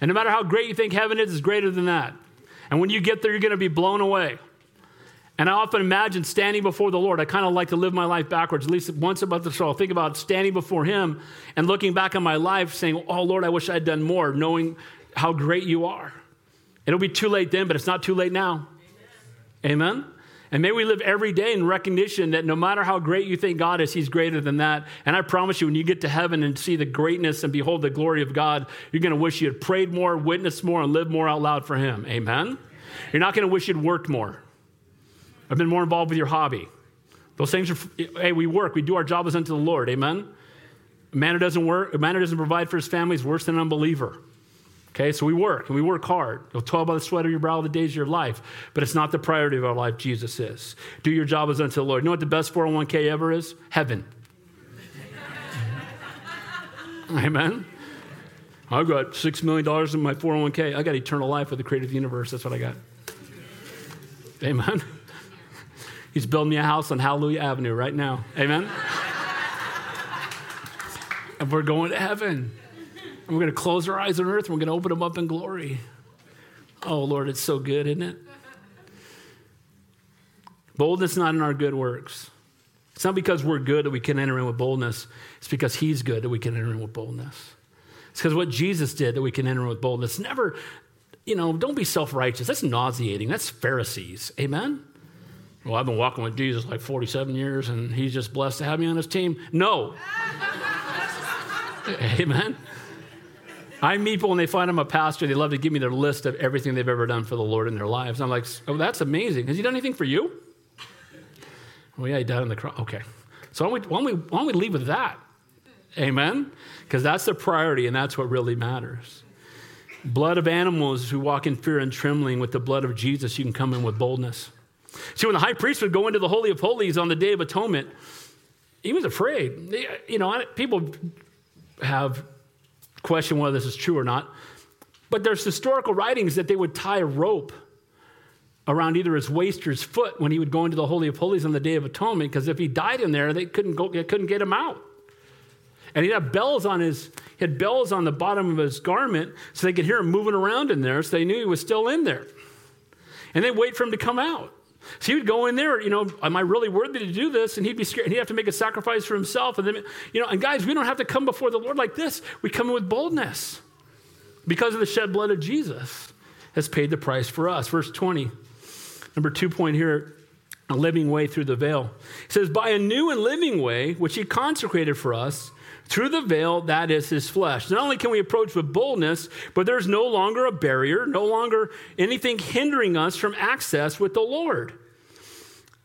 And no matter how great you think heaven is, it's greater than that. And when you get there, you're going to be blown away. And I often imagine standing before the Lord. I kind of like to live my life backwards, at least once about the. I'll think about standing before Him and looking back on my life saying, Oh, Lord, I wish I'd done more, knowing how great you are. It'll be too late then, but it's not too late now. Amen? And may we live every day in recognition that no matter how great you think God is, He's greater than that. And I promise you, when you get to heaven and see the greatness and behold the glory of God, you're going to wish you had prayed more, witnessed more, and lived more out loud for Him. Amen? You're not going to wish you'd worked more. I've been more involved with your hobby. Those things are, hey, we work, we do our job as unto the Lord. Amen? A man who doesn't work, a man who doesn't provide for his family is worse than an unbeliever. Okay, so we work and we work hard. You'll toil by the sweat of your brow the days of your life, but it's not the priority of our life. Jesus is. Do your job as unto the Lord. You know what the best 401k ever is? Heaven. Amen. I've got $6 million in my 401k. I got eternal life with the creator of the universe. That's what I got. Amen. He's building me a house on Hallelujah Avenue right now. Amen. and we're going to heaven. We're going to close our eyes on earth and we're going to open them up in glory. Oh, Lord, it's so good, isn't it? Boldness not in our good works. It's not because we're good that we can enter in with boldness. It's because He's good that we can enter in with boldness. It's because what Jesus did that we can enter in with boldness. Never, you know, don't be self righteous. That's nauseating. That's Pharisees. Amen? Well, I've been walking with Jesus like 47 years and He's just blessed to have me on His team. No. Amen? I meet people and they find I'm a pastor, they love to give me their list of everything they've ever done for the Lord in their lives. I'm like, oh, that's amazing. Has he done anything for you? Well, yeah, he died on the cross. Okay. So why don't, we, why, don't we, why don't we leave with that? Amen? Because that's the priority and that's what really matters. blood of animals who walk in fear and trembling. With the blood of Jesus, you can come in with boldness. See, when the high priest would go into the Holy of Holies on the Day of Atonement, he was afraid. You know, people have questioned whether this is true or not, but there's historical writings that they would tie a rope around either his waist or his foot when he would go into the Holy of Holies on the Day of Atonement, because if he died in there, they couldn't, go, they couldn't get him out. And he'd have bells on his, he had bells on the bottom of his garment so they could hear him moving around in there, so they knew he was still in there. And they'd wait for him to come out. So he would go in there, you know, am I really worthy to do this? And he'd be scared. And he'd have to make a sacrifice for himself. And then, you know, and guys, we don't have to come before the Lord like this. We come with boldness because of the shed blood of Jesus has paid the price for us. Verse 20. Number two point here a living way through the veil. He says, By a new and living way, which he consecrated for us through the veil that is his flesh. Not only can we approach with boldness, but there's no longer a barrier, no longer anything hindering us from access with the Lord.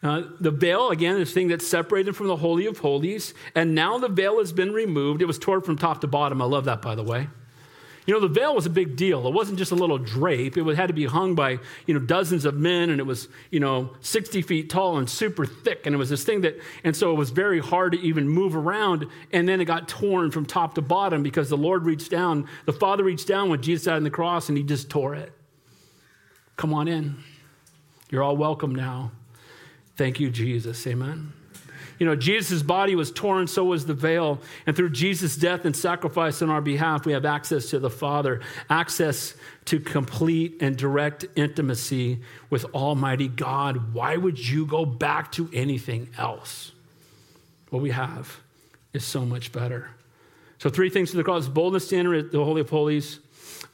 Uh, the veil, again, this thing that's separated from the Holy of Holies, and now the veil has been removed. It was torn from top to bottom. I love that, by the way. You know, the veil was a big deal. It wasn't just a little drape. It had to be hung by, you know, dozens of men, and it was, you know, 60 feet tall and super thick. And it was this thing that, and so it was very hard to even move around. And then it got torn from top to bottom because the Lord reached down, the Father reached down when Jesus died on the cross, and he just tore it. Come on in. You're all welcome now. Thank you, Jesus. Amen. You know, Jesus' body was torn, so was the veil. And through Jesus' death and sacrifice on our behalf, we have access to the Father, access to complete and direct intimacy with Almighty God. Why would you go back to anything else? What we have is so much better. So, three things to the cross boldness to enter the Holy of Holies,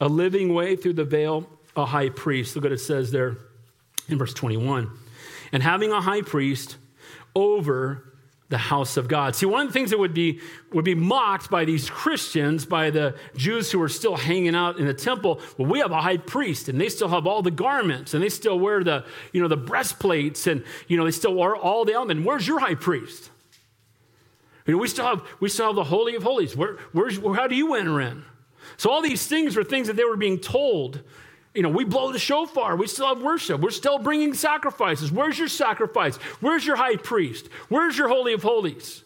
a living way through the veil, a high priest. Look what it says there in verse 21. And having a high priest over the house of God. See, one of the things that would be, would be mocked by these Christians, by the Jews who are still hanging out in the temple, well, we have a high priest and they still have all the garments and they still wear the, you know, the breastplates and, you know, they still wear all the elements. Where's your high priest? You know, we still have, we still have the Holy of Holies. Where, where's, where, how do you enter in? So all these things were things that they were being told you know, we blow the shofar. We still have worship. We're still bringing sacrifices. Where's your sacrifice? Where's your high priest? Where's your Holy of Holies?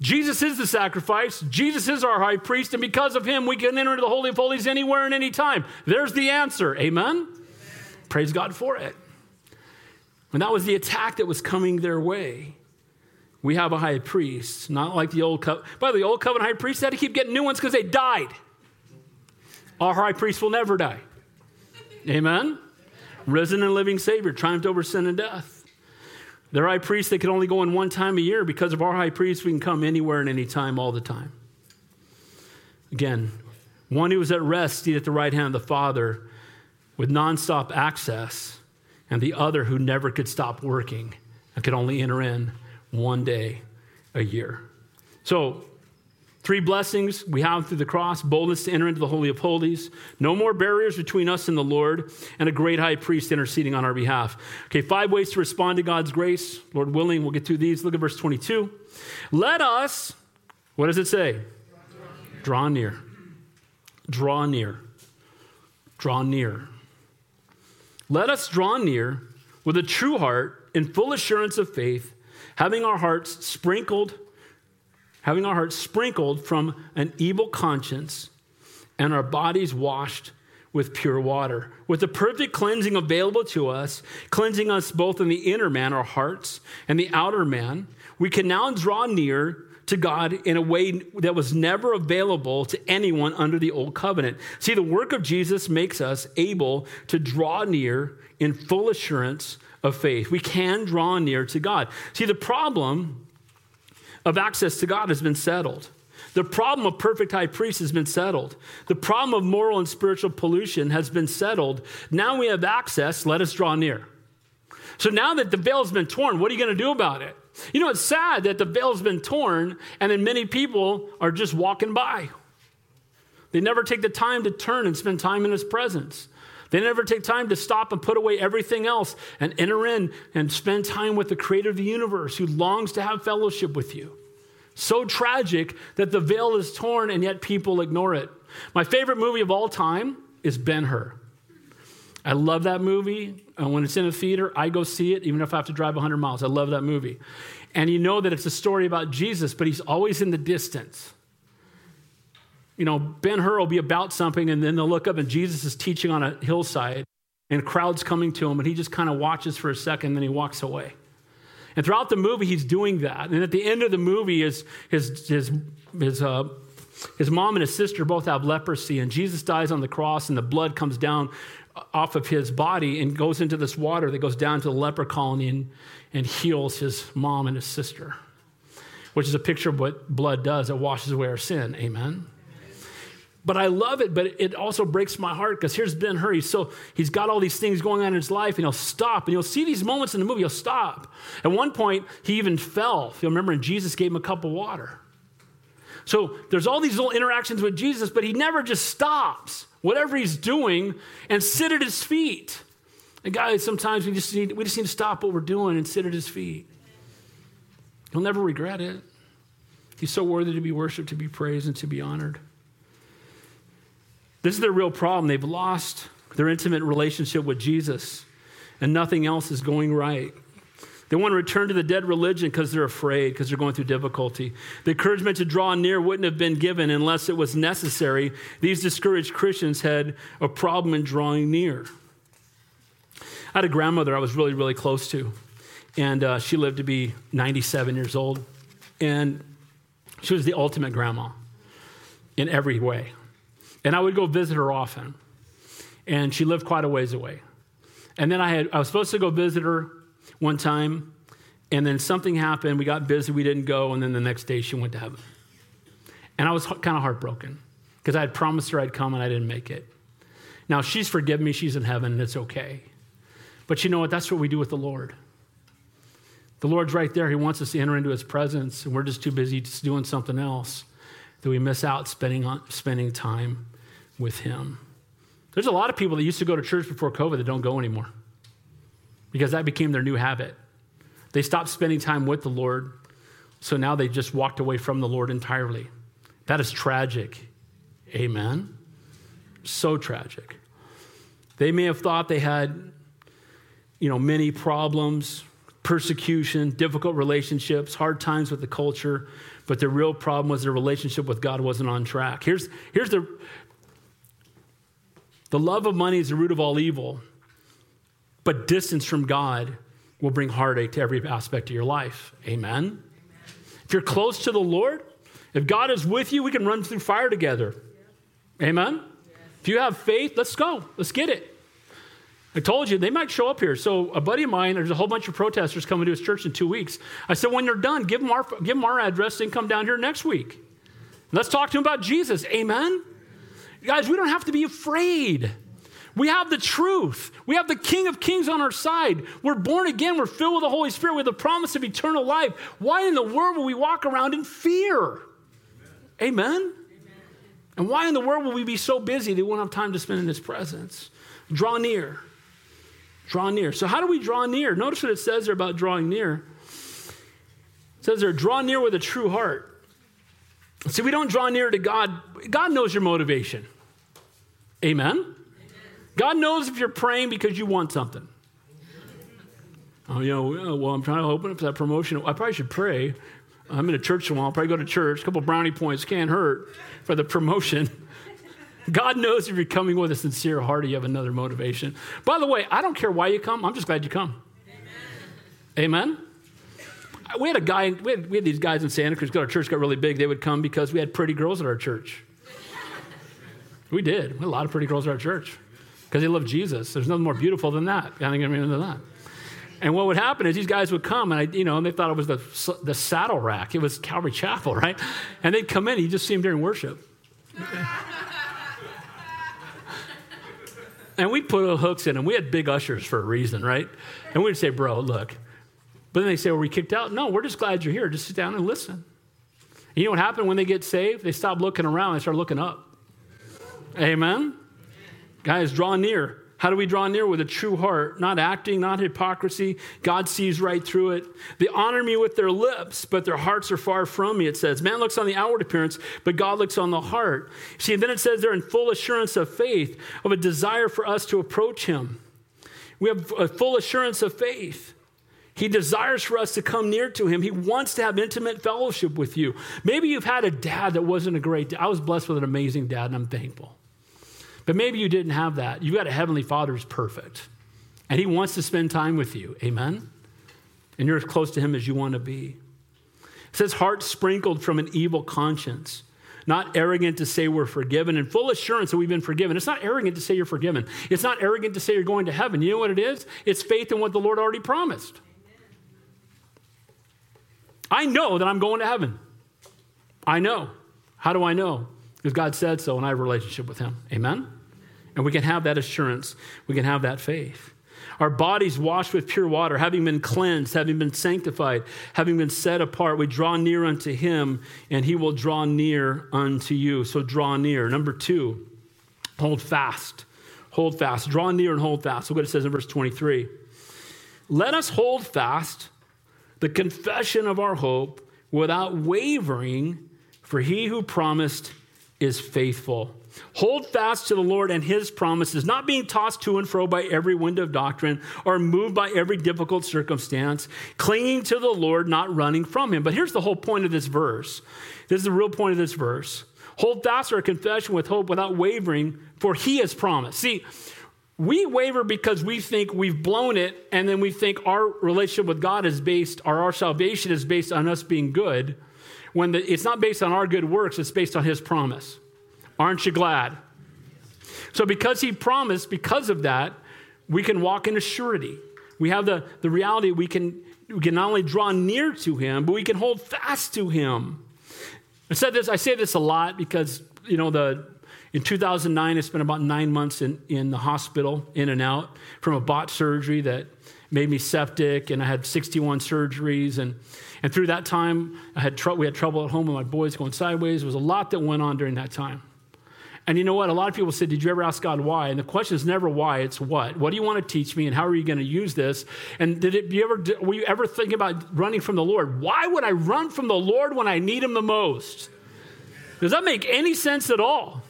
Jesus is the sacrifice. Jesus is our high priest. And because of him, we can enter into the Holy of Holies anywhere and anytime. There's the answer. Amen? Amen? Praise God for it. And that was the attack that was coming their way. We have a high priest, not like the old covenant. By the way, the old covenant high priests had to keep getting new ones because they died. Our high priest will never die. Amen? Risen and living Savior, triumphed over sin and death. Their high priest, they could only go in one time a year. Because of our high priest, we can come anywhere and any time, all the time. Again, one who was at rest, seated at the right hand of the Father with nonstop access, and the other who never could stop working and could only enter in one day a year. So, Three blessings we have through the cross boldness to enter into the Holy of Holies, no more barriers between us and the Lord, and a great high priest interceding on our behalf. Okay, five ways to respond to God's grace. Lord willing, we'll get through these. Look at verse 22. Let us, what does it say? Draw near. Draw near. Draw near. Let us draw near with a true heart in full assurance of faith, having our hearts sprinkled having our hearts sprinkled from an evil conscience and our bodies washed with pure water. With the perfect cleansing available to us, cleansing us both in the inner man, our hearts, and the outer man, we can now draw near to God in a way that was never available to anyone under the old covenant. See, the work of Jesus makes us able to draw near in full assurance of faith. We can draw near to God. See, the problem of access to God has been settled. The problem of perfect high priest has been settled. The problem of moral and spiritual pollution has been settled. Now we have access, let us draw near. So now that the veil has been torn, what are you going to do about it? You know, it's sad that the veil has been torn and then many people are just walking by. They never take the time to turn and spend time in his presence. They never take time to stop and put away everything else and enter in and spend time with the creator of the universe who longs to have fellowship with you. So tragic that the veil is torn and yet people ignore it. My favorite movie of all time is Ben Hur. I love that movie. And when it's in a theater, I go see it, even if I have to drive 100 miles. I love that movie. And you know that it's a story about Jesus, but he's always in the distance. You know, Ben Hur will be about something, and then they'll look up, and Jesus is teaching on a hillside, and crowds coming to him, and he just kind of watches for a second, then he walks away. And throughout the movie, he's doing that. And at the end of the movie, his, his, his, his, uh, his mom and his sister both have leprosy, and Jesus dies on the cross, and the blood comes down off of his body and goes into this water that goes down to the leper colony and, and heals his mom and his sister, which is a picture of what blood does. It washes away our sin. Amen. But I love it, but it also breaks my heart because here's Ben Hur. So he's got all these things going on in his life, and he'll stop. And you'll see these moments in the movie, he'll stop. At one point, he even fell. You'll remember, and Jesus gave him a cup of water. So there's all these little interactions with Jesus, but he never just stops, whatever he's doing, and sit at his feet. And guys, sometimes we just need, we just need to stop what we're doing and sit at his feet. He'll never regret it. He's so worthy to be worshiped, to be praised, and to be honored. This is their real problem. They've lost their intimate relationship with Jesus, and nothing else is going right. They want to return to the dead religion because they're afraid, because they're going through difficulty. The encouragement to draw near wouldn't have been given unless it was necessary. These discouraged Christians had a problem in drawing near. I had a grandmother I was really, really close to, and uh, she lived to be 97 years old. And she was the ultimate grandma in every way. And I would go visit her often. And she lived quite a ways away. And then I, had, I was supposed to go visit her one time, and then something happened. We got busy, we didn't go, and then the next day she went to heaven. And I was kind of heartbroken because I had promised her I'd come and I didn't make it. Now, she's forgiven me, she's in heaven, and it's okay. But you know what? That's what we do with the Lord. The Lord's right there. He wants us to enter into his presence, and we're just too busy just doing something else that we miss out spending, on, spending time with Him. There's a lot of people that used to go to church before COVID that don't go anymore because that became their new habit. They stopped spending time with the Lord, so now they just walked away from the Lord entirely. That is tragic. Amen. So tragic. They may have thought they had, you know, many problems, persecution, difficult relationships, hard times with the culture, but the real problem was their relationship with God wasn't on track. Here's, here's the the love of money is the root of all evil, but distance from God will bring heartache to every aspect of your life. Amen? Amen. If you're close to the Lord, if God is with you, we can run through fire together. Amen? If you have faith, let's go. Let's get it. I told you they might show up here. So a buddy of mine, there's a whole bunch of protesters coming to his church in two weeks. I said, when they're done, give them our, give them our address and come down here next week. Let's talk to them about Jesus. Amen? Guys, we don't have to be afraid. We have the truth. We have the King of Kings on our side. We're born again. We're filled with the Holy Spirit We have the promise of eternal life. Why in the world will we walk around in fear? Amen? Amen? And why in the world will we be so busy that we won't have time to spend in His presence? Draw near. Draw near. So, how do we draw near? Notice what it says there about drawing near. It says there, draw near with a true heart. See, we don't draw near to God. God knows your motivation. Amen? God knows if you're praying because you want something. Oh, you know, well, I'm trying to open up that promotion. I probably should pray. I'm in a church tomorrow. I'll probably go to church. A couple brownie points can't hurt for the promotion. God knows if you're coming with a sincere heart you have another motivation. By the way, I don't care why you come. I'm just glad you come. Amen? Amen? We had a guy, we had, we had these guys in Santa Cruz, our church got really big. They would come because we had pretty girls at our church. We did. We had a lot of pretty girls at our church because they loved Jesus. There's nothing more beautiful than that. I think I'm into that. And what would happen is these guys would come, and I, you know, and they thought it was the, the saddle rack. It was Calvary Chapel, right? And they'd come in, you just see them during worship. and we'd put hooks in, and we had big ushers for a reason, right? And we'd say, "Bro, look." But then they say, "Were we kicked out?" No, we're just glad you're here. Just sit down and listen. And you know what happened when they get saved? They stop looking around. They start looking up. Amen. Guys, draw near How do we draw near? With a true heart, not acting, not hypocrisy. God sees right through it. They honor me with their lips, but their hearts are far from me, it says. Man looks on the outward appearance, but God looks on the heart. See, and then it says they're in full assurance of faith, of a desire for us to approach Him. We have a full assurance of faith. He desires for us to come near to him. He wants to have intimate fellowship with you. Maybe you've had a dad that wasn't a great dad. I was blessed with an amazing dad, and I'm thankful. But maybe you didn't have that. You've got a heavenly father who's perfect, and he wants to spend time with you. Amen? And you're as close to him as you want to be. It says, heart sprinkled from an evil conscience not arrogant to say we're forgiven, and full assurance that we've been forgiven. It's not arrogant to say you're forgiven. It's not arrogant to say you're going to heaven. You know what it is? It's faith in what the Lord already promised. I know that I'm going to heaven. I know. How do I know? Because God said so, and I have a relationship with Him. Amen? And we can have that assurance, we can have that faith. Our bodies washed with pure water, having been cleansed, having been sanctified, having been set apart, we draw near unto him, and he will draw near unto you. So draw near. Number two, hold fast. Hold fast. Draw near and hold fast. Look what it says in verse 23. Let us hold fast the confession of our hope without wavering, for he who promised is faithful. Hold fast to the Lord and his promises, not being tossed to and fro by every wind of doctrine or moved by every difficult circumstance, clinging to the Lord, not running from him. But here's the whole point of this verse. This is the real point of this verse. Hold fast our confession with hope without wavering, for he has promised. See, we waver because we think we've blown it, and then we think our relationship with God is based, or our salvation is based on us being good, when the, it's not based on our good works, it's based on his promise. Aren't you glad? So, because he promised, because of that, we can walk in a surety. We have the, the reality we can, we can not only draw near to him, but we can hold fast to him. I said this, I say this a lot because, you know, the in 2009, I spent about nine months in, in the hospital, in and out, from a botched surgery that made me septic, and I had 61 surgeries. And, and through that time, I had tr- we had trouble at home with my boys going sideways. There was a lot that went on during that time. And you know what? A lot of people said, Did you ever ask God why? And the question is never why, it's what. What do you want to teach me, and how are you going to use this? And did it, you ever, were you ever thinking about running from the Lord? Why would I run from the Lord when I need Him the most? Does that make any sense at all?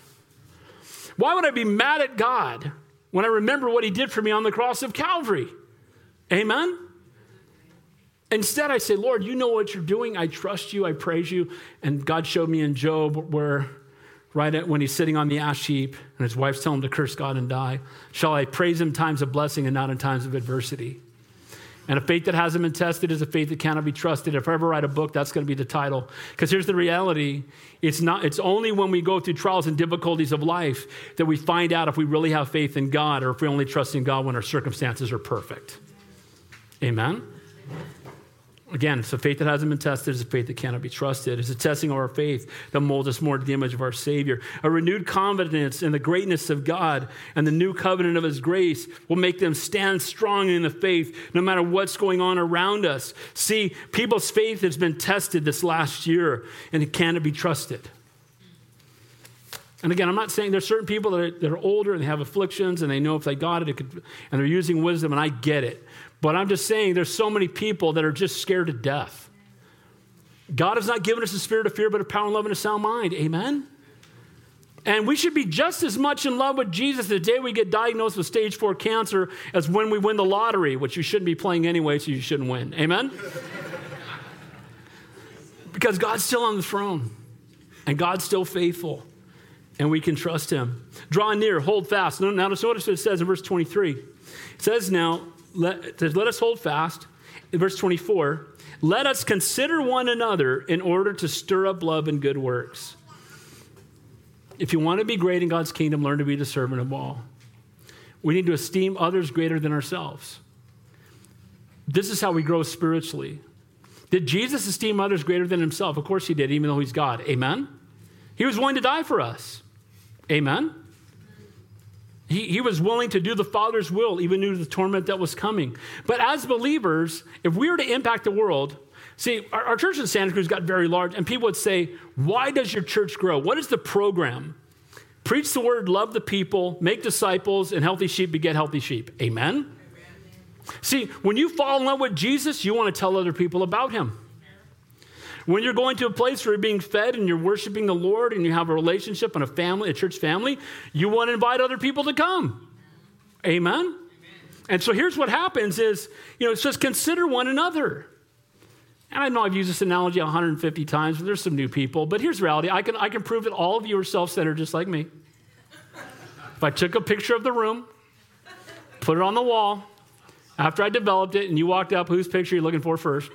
Why would I be mad at God when I remember what He did for me on the cross of Calvary? Amen? Instead, I say, Lord, you know what you're doing. I trust you. I praise you. And God showed me in Job where right when he's sitting on the ash heap and his wife's telling him to curse God and die? Shall I praise him in times of blessing and not in times of adversity? And a faith that hasn't been tested is a faith that cannot be trusted. If I ever write a book, that's going to be the title. Because here's the reality it's, not, it's only when we go through trials and difficulties of life that we find out if we really have faith in God or if we only trust in God when our circumstances are perfect. Amen? Again, it's a faith that hasn't been tested. It's a faith that cannot be trusted. It's a testing of our faith that molds us more to the image of our Savior. A renewed confidence in the greatness of God and the new covenant of His grace will make them stand strong in the faith no matter what's going on around us. See, people's faith has been tested this last year and it cannot be trusted. And again, I'm not saying there's certain people that are, that are older and they have afflictions and they know if they got it, it could, and they're using wisdom, and I get it. But I'm just saying there's so many people that are just scared to death. God has not given us a spirit of fear, but a power and love and a sound mind. Amen? And we should be just as much in love with Jesus the day we get diagnosed with stage four cancer as when we win the lottery, which you shouldn't be playing anyway, so you shouldn't win. Amen? because God's still on the throne and God's still faithful and we can trust him. Draw near, hold fast. Now, notice what it says in verse 23. It says now, let, let us hold fast. In verse 24, let us consider one another in order to stir up love and good works. If you want to be great in God's kingdom, learn to be the servant of all. We need to esteem others greater than ourselves. This is how we grow spiritually. Did Jesus esteem others greater than himself? Of course he did, even though he's God. Amen? He was willing to die for us. Amen? He, he was willing to do the Father's will, even knew the torment that was coming. But as believers, if we were to impact the world, see, our, our church in Santa Cruz got very large, and people would say, Why does your church grow? What is the program? Preach the word, love the people, make disciples, and healthy sheep beget healthy sheep. Amen? Amen? See, when you fall in love with Jesus, you want to tell other people about him. When you're going to a place where you're being fed and you're worshiping the Lord and you have a relationship and a family, a church family, you want to invite other people to come. Amen? Amen. And so here's what happens is, you know, it says consider one another. And I know I've used this analogy 150 times, but there's some new people. But here's the reality I can, I can prove that all of you are self centered just like me. if I took a picture of the room, put it on the wall, after I developed it, and you walked up, whose picture are you looking for first?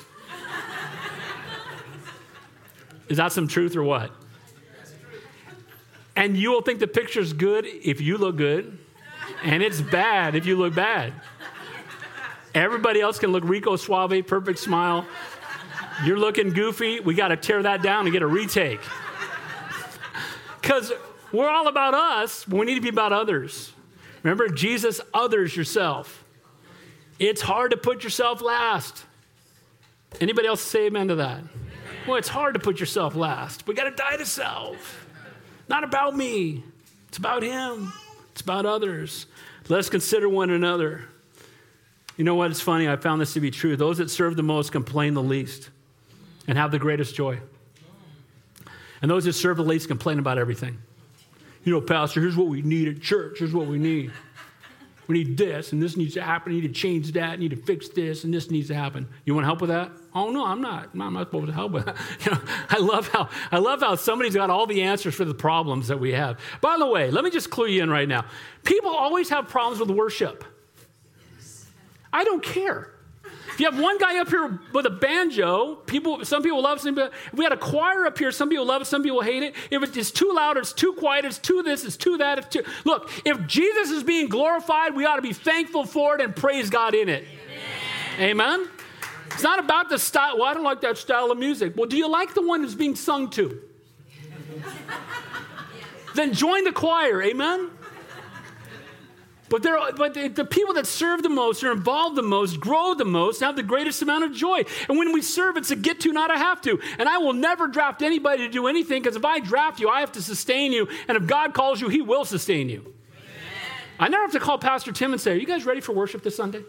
Is that some truth or what? And you will think the picture's good if you look good, and it's bad if you look bad. Everybody else can look rico suave, perfect smile. You're looking goofy. We got to tear that down and get a retake. Because we're all about us, but we need to be about others. Remember, Jesus, others yourself. It's hard to put yourself last. Anybody else say amen to that? Well, it's hard to put yourself last. We got to die to self. Not about me, it's about Him, it's about others. Let's consider one another. You know what? It's funny. I found this to be true. Those that serve the most complain the least and have the greatest joy. And those that serve the least complain about everything. You know, Pastor, here's what we need at church. Here's what we need. We need this, and this needs to happen. We need to change that. We need to fix this, and this needs to happen. You want help with that? Oh no, I'm not. I'm not supposed to help with that. You know, I love how I love how somebody's got all the answers for the problems that we have. By the way, let me just clue you in right now. People always have problems with worship. I don't care. If you have one guy up here with a banjo, people, some people love it. If we had a choir up here, some people love it, some people hate it. If it's too loud, it's too quiet, it's too this, it's too that. It's too... Look, if Jesus is being glorified, we ought to be thankful for it and praise God in it. Amen? Amen? It's not about the style. Well, I don't like that style of music. Well, do you like the one that's being sung to? then join the choir. Amen? But, but the, the, people that serve the most, are involved the most, grow the most, have the greatest amount of joy. And when we serve, it's a get to, not a have to. And I will never draft anybody to do anything because if I draft you, I have to sustain you. And if God calls you, He will sustain you. Amen. I never have to call Pastor Tim and say, Are you guys ready for worship this Sunday?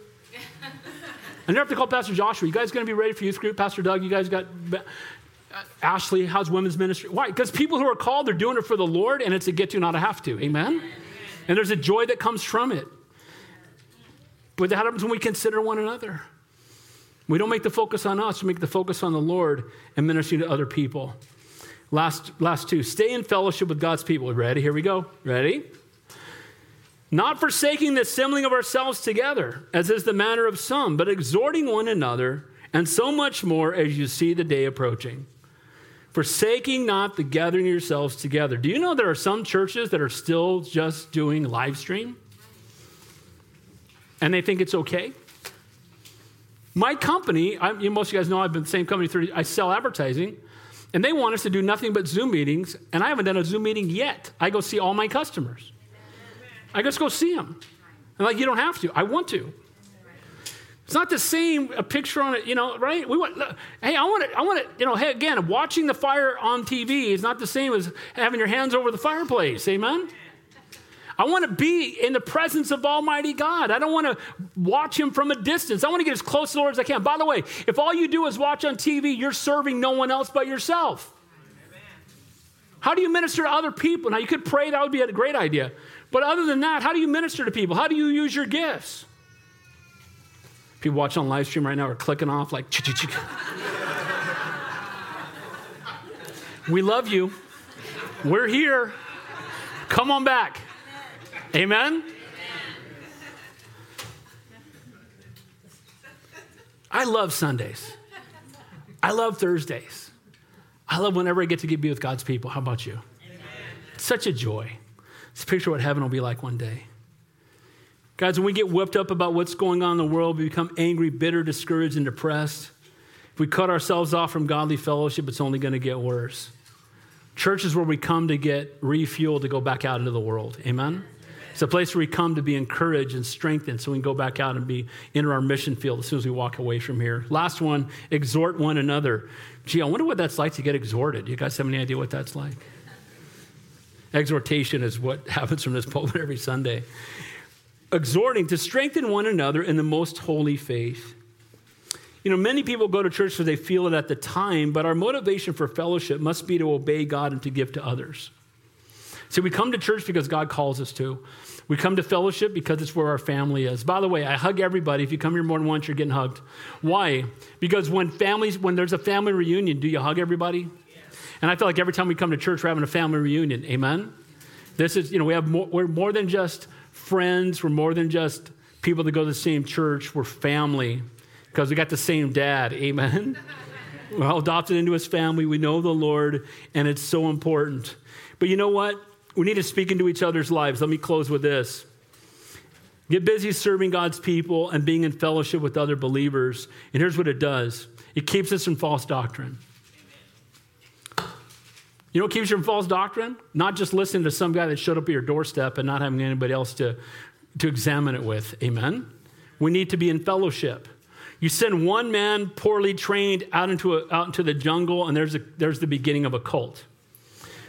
I never have to call Pastor Joshua. You guys going to be ready for youth group? Pastor Doug, you guys got. Uh, Ashley, how's women's ministry? Why? Because people who are called, they're doing it for the Lord, and it's a get to, not a have to. Amen? And there's a joy that comes from it. But that happens when we consider one another. We don't make the focus on us, we make the focus on the Lord and ministering to other people. Last, last two stay in fellowship with God's people. Ready? Here we go. Ready? Not forsaking the assembling of ourselves together, as is the manner of some, but exhorting one another, and so much more as you see the day approaching forsaking not the gathering yourselves together. Do you know there are some churches that are still just doing live stream? And they think it's okay? My company, I, you most of you guys know I've been the same company 30, I sell advertising, and they want us to do nothing but Zoom meetings, and I haven't done a Zoom meeting yet. I go see all my customers. I just go see them. I'm like, you don't have to. I want to. It's not the same a picture on it, you know, right? We want, hey, I want to, I want to, you know, hey, again, watching the fire on TV is not the same as having your hands over the fireplace. Amen. I want to be in the presence of Almighty God. I don't want to watch Him from a distance. I want to get as close to the Lord as I can. By the way, if all you do is watch on TV, you're serving no one else but yourself. How do you minister to other people? Now, you could pray, that would be a great idea. But other than that, how do you minister to people? How do you use your gifts? People watching on live stream right now are clicking off like, we love you. We're here. Come on back. Amen? I love Sundays. I love Thursdays. I love whenever I get to be with God's people. How about you? It's such a joy. Just picture what heaven will be like one day. Guys, when we get whipped up about what's going on in the world, we become angry, bitter, discouraged, and depressed. If we cut ourselves off from godly fellowship, it's only going to get worse. Church is where we come to get refueled to go back out into the world. Amen? It's a place where we come to be encouraged and strengthened so we can go back out and be enter our mission field as soon as we walk away from here. Last one, exhort one another. Gee, I wonder what that's like to get exhorted. You guys have any idea what that's like? Exhortation is what happens from this pulpit every Sunday. Exhorting to strengthen one another in the most holy faith. You know, many people go to church because they feel it at the time, but our motivation for fellowship must be to obey God and to give to others. See, we come to church because God calls us to. We come to fellowship because it's where our family is. By the way, I hug everybody. If you come here more than once, you're getting hugged. Why? Because when families, when there's a family reunion, do you hug everybody? And I feel like every time we come to church, we're having a family reunion. Amen? This is, you know, we have more, we're more than just friends. We're more than just people that go to the same church. We're family because we got the same dad. Amen? we're all adopted into his family. We know the Lord, and it's so important. But you know what? We need to speak into each other's lives. Let me close with this. Get busy serving God's people and being in fellowship with other believers. And here's what it does it keeps us from false doctrine. You know what keeps you from false doctrine? Not just listening to some guy that showed up at your doorstep and not having anybody else to, to examine it with. Amen? We need to be in fellowship. You send one man poorly trained out into, a, out into the jungle, and there's, a, there's the beginning of a cult.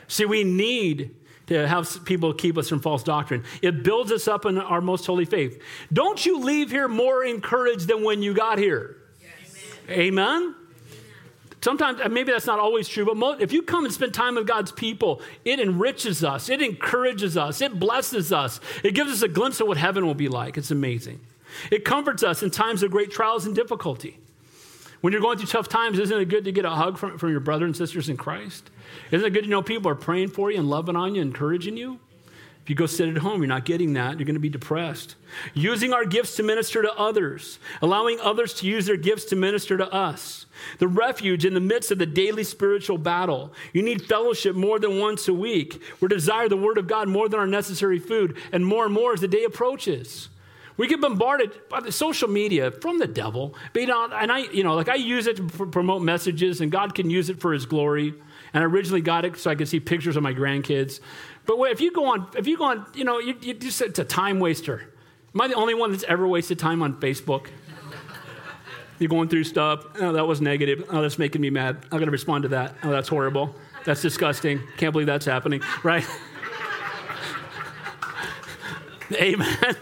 See, we need to have people keep us from false doctrine. It builds us up in our most holy faith. Don't you leave here more encouraged than when you got here? Yes. Amen? Sometimes, uh, maybe that's not always true, but most, if you come and spend time with God's people, it enriches us, it encourages us, it blesses us, it gives us a glimpse of what heaven will be like. It's amazing. It comforts us in times of great trials and difficulty. When you're going through tough times, isn't it good to get a hug from, from your brother and sisters in Christ? Isn't it good to know people are praying for you and loving on you, encouraging you? If you go sit at home, you're not getting that. You're going to be depressed. Using our gifts to minister to others, allowing others to use their gifts to minister to us. The refuge in the midst of the daily spiritual battle. You need fellowship more than once a week. We desire the Word of God more than our necessary food, and more and more as the day approaches. We get bombarded by the social media from the devil. But, you know, and I, you know, like I use it to promote messages, and God can use it for His glory. And I originally got it so I could see pictures of my grandkids. But if you go on, if you go on, you know, you, you just it's a time waster. Am I the only one that's ever wasted time on Facebook? You're going through stuff. Oh, that was negative. Oh, that's making me mad. I'm going to respond to that. Oh, that's horrible. That's disgusting. Can't believe that's happening. Right? Amen.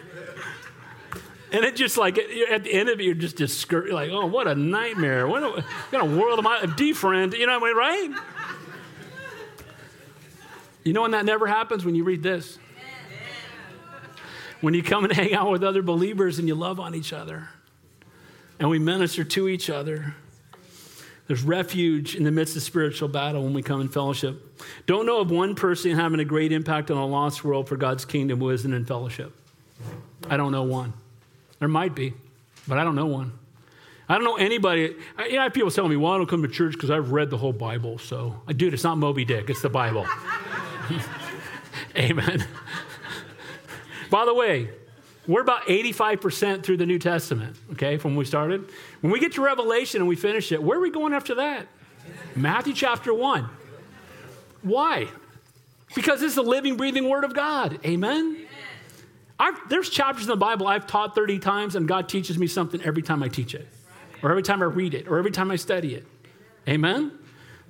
And it just like at the end of it, you're just discouraged. Like, oh, what a nightmare! What, a, what of world am I? Defriend, you know what I mean, right? You know when that never happens? When you read this. When you come and hang out with other believers and you love on each other and we minister to each other. There's refuge in the midst of spiritual battle when we come in fellowship. Don't know of one person having a great impact on a lost world for God's kingdom who isn't in fellowship. I don't know one. There might be, but I don't know one. I don't know anybody. I, you know, I have people telling me, well, I don't come to church because I've read the whole Bible. So, dude, it's not Moby Dick, it's the Bible. Amen. By the way, we're about 85% through the New Testament, okay, from when we started. When we get to Revelation and we finish it, where are we going after that? Matthew chapter 1. Why? Because it's the living, breathing Word of God. Amen? I've, there's chapters in the Bible I've taught 30 times, and God teaches me something every time I teach it, or every time I read it, or every time I study it. Amen?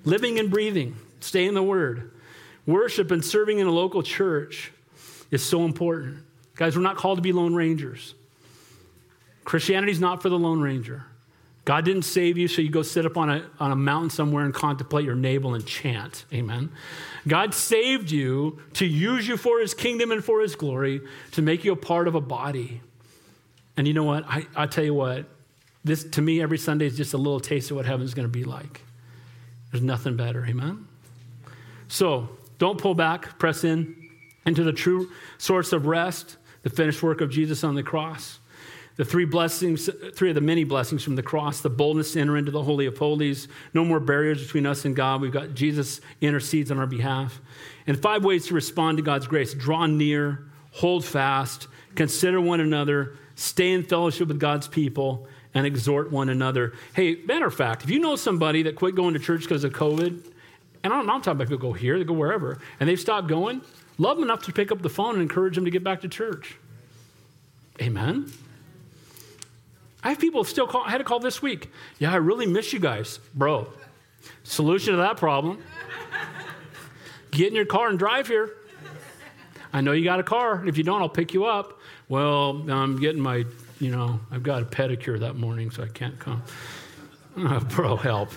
Living and breathing, stay in the Word. Worship and serving in a local church is so important. Guys, we're not called to be lone rangers. Christianity's not for the lone ranger. God didn't save you so you go sit up on a, on a mountain somewhere and contemplate your navel and chant. Amen. God saved you to use you for his kingdom and for his glory, to make you a part of a body. And you know what? I, I tell you what, this to me every Sunday is just a little taste of what heaven's going to be like. There's nothing better. Amen. So don't pull back, press in into the true source of rest the finished work of Jesus on the cross. The three blessings, three of the many blessings from the cross, the boldness to enter into the Holy of Holies, no more barriers between us and God. We've got Jesus intercedes on our behalf. And five ways to respond to God's grace draw near, hold fast, consider one another, stay in fellowship with God's people, and exhort one another. Hey, matter of fact, if you know somebody that quit going to church because of COVID, and I'm not talking about people go here, they go wherever, and they've stopped going, Love them enough to pick up the phone and encourage them to get back to church. Amen. I have people still call, I had a call this week. Yeah, I really miss you guys. Bro, solution to that problem get in your car and drive here. I know you got a car. If you don't, I'll pick you up. Well, I'm getting my, you know, I've got a pedicure that morning, so I can't come. Oh, bro, help.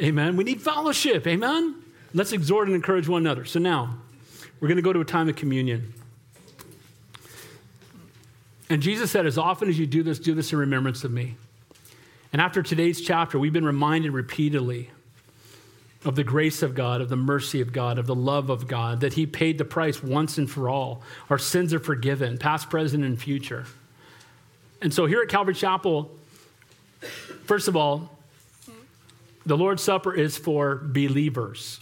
Amen. We need fellowship. Amen. Let's exhort and encourage one another. So now, we're going to go to a time of communion. And Jesus said, As often as you do this, do this in remembrance of me. And after today's chapter, we've been reminded repeatedly of the grace of God, of the mercy of God, of the love of God, that He paid the price once and for all. Our sins are forgiven, past, present, and future. And so here at Calvary Chapel, first of all, the Lord's Supper is for believers.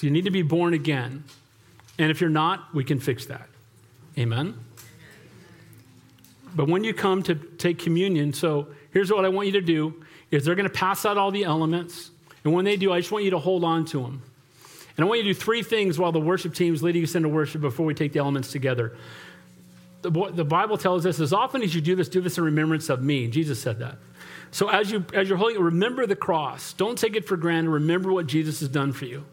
So you need to be born again. And if you're not, we can fix that. Amen? But when you come to take communion, so here's what I want you to do is they're going to pass out all the elements. And when they do, I just want you to hold on to them. And I want you to do three things while the worship team is leading us into worship before we take the elements together. The, the Bible tells us, as often as you do this, do this in remembrance of me. Jesus said that. So as, you, as you're holding it, remember the cross. Don't take it for granted. Remember what Jesus has done for you.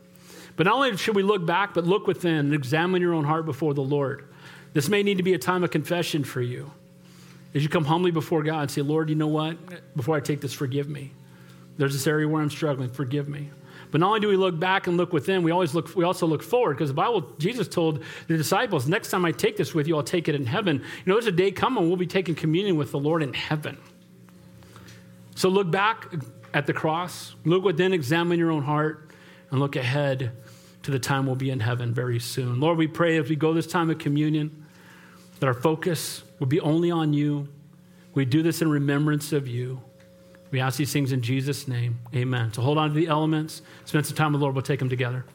But not only should we look back, but look within and examine your own heart before the Lord. This may need to be a time of confession for you. As you come humbly before God and say, Lord, you know what? Before I take this, forgive me. There's this area where I'm struggling. Forgive me. But not only do we look back and look within, we always look. We also look forward because the Bible, Jesus told the disciples, "Next time I take this with you, I'll take it in heaven." You know, there's a day coming we'll be taking communion with the Lord in heaven. So look back at the cross, look within, examine your own heart, and look ahead to the time we'll be in heaven very soon. Lord, we pray as we go this time of communion that our focus will be only on you. We do this in remembrance of you. We ask these things in Jesus' name. Amen. So hold on to the elements, spend some time with the Lord. We'll take them together.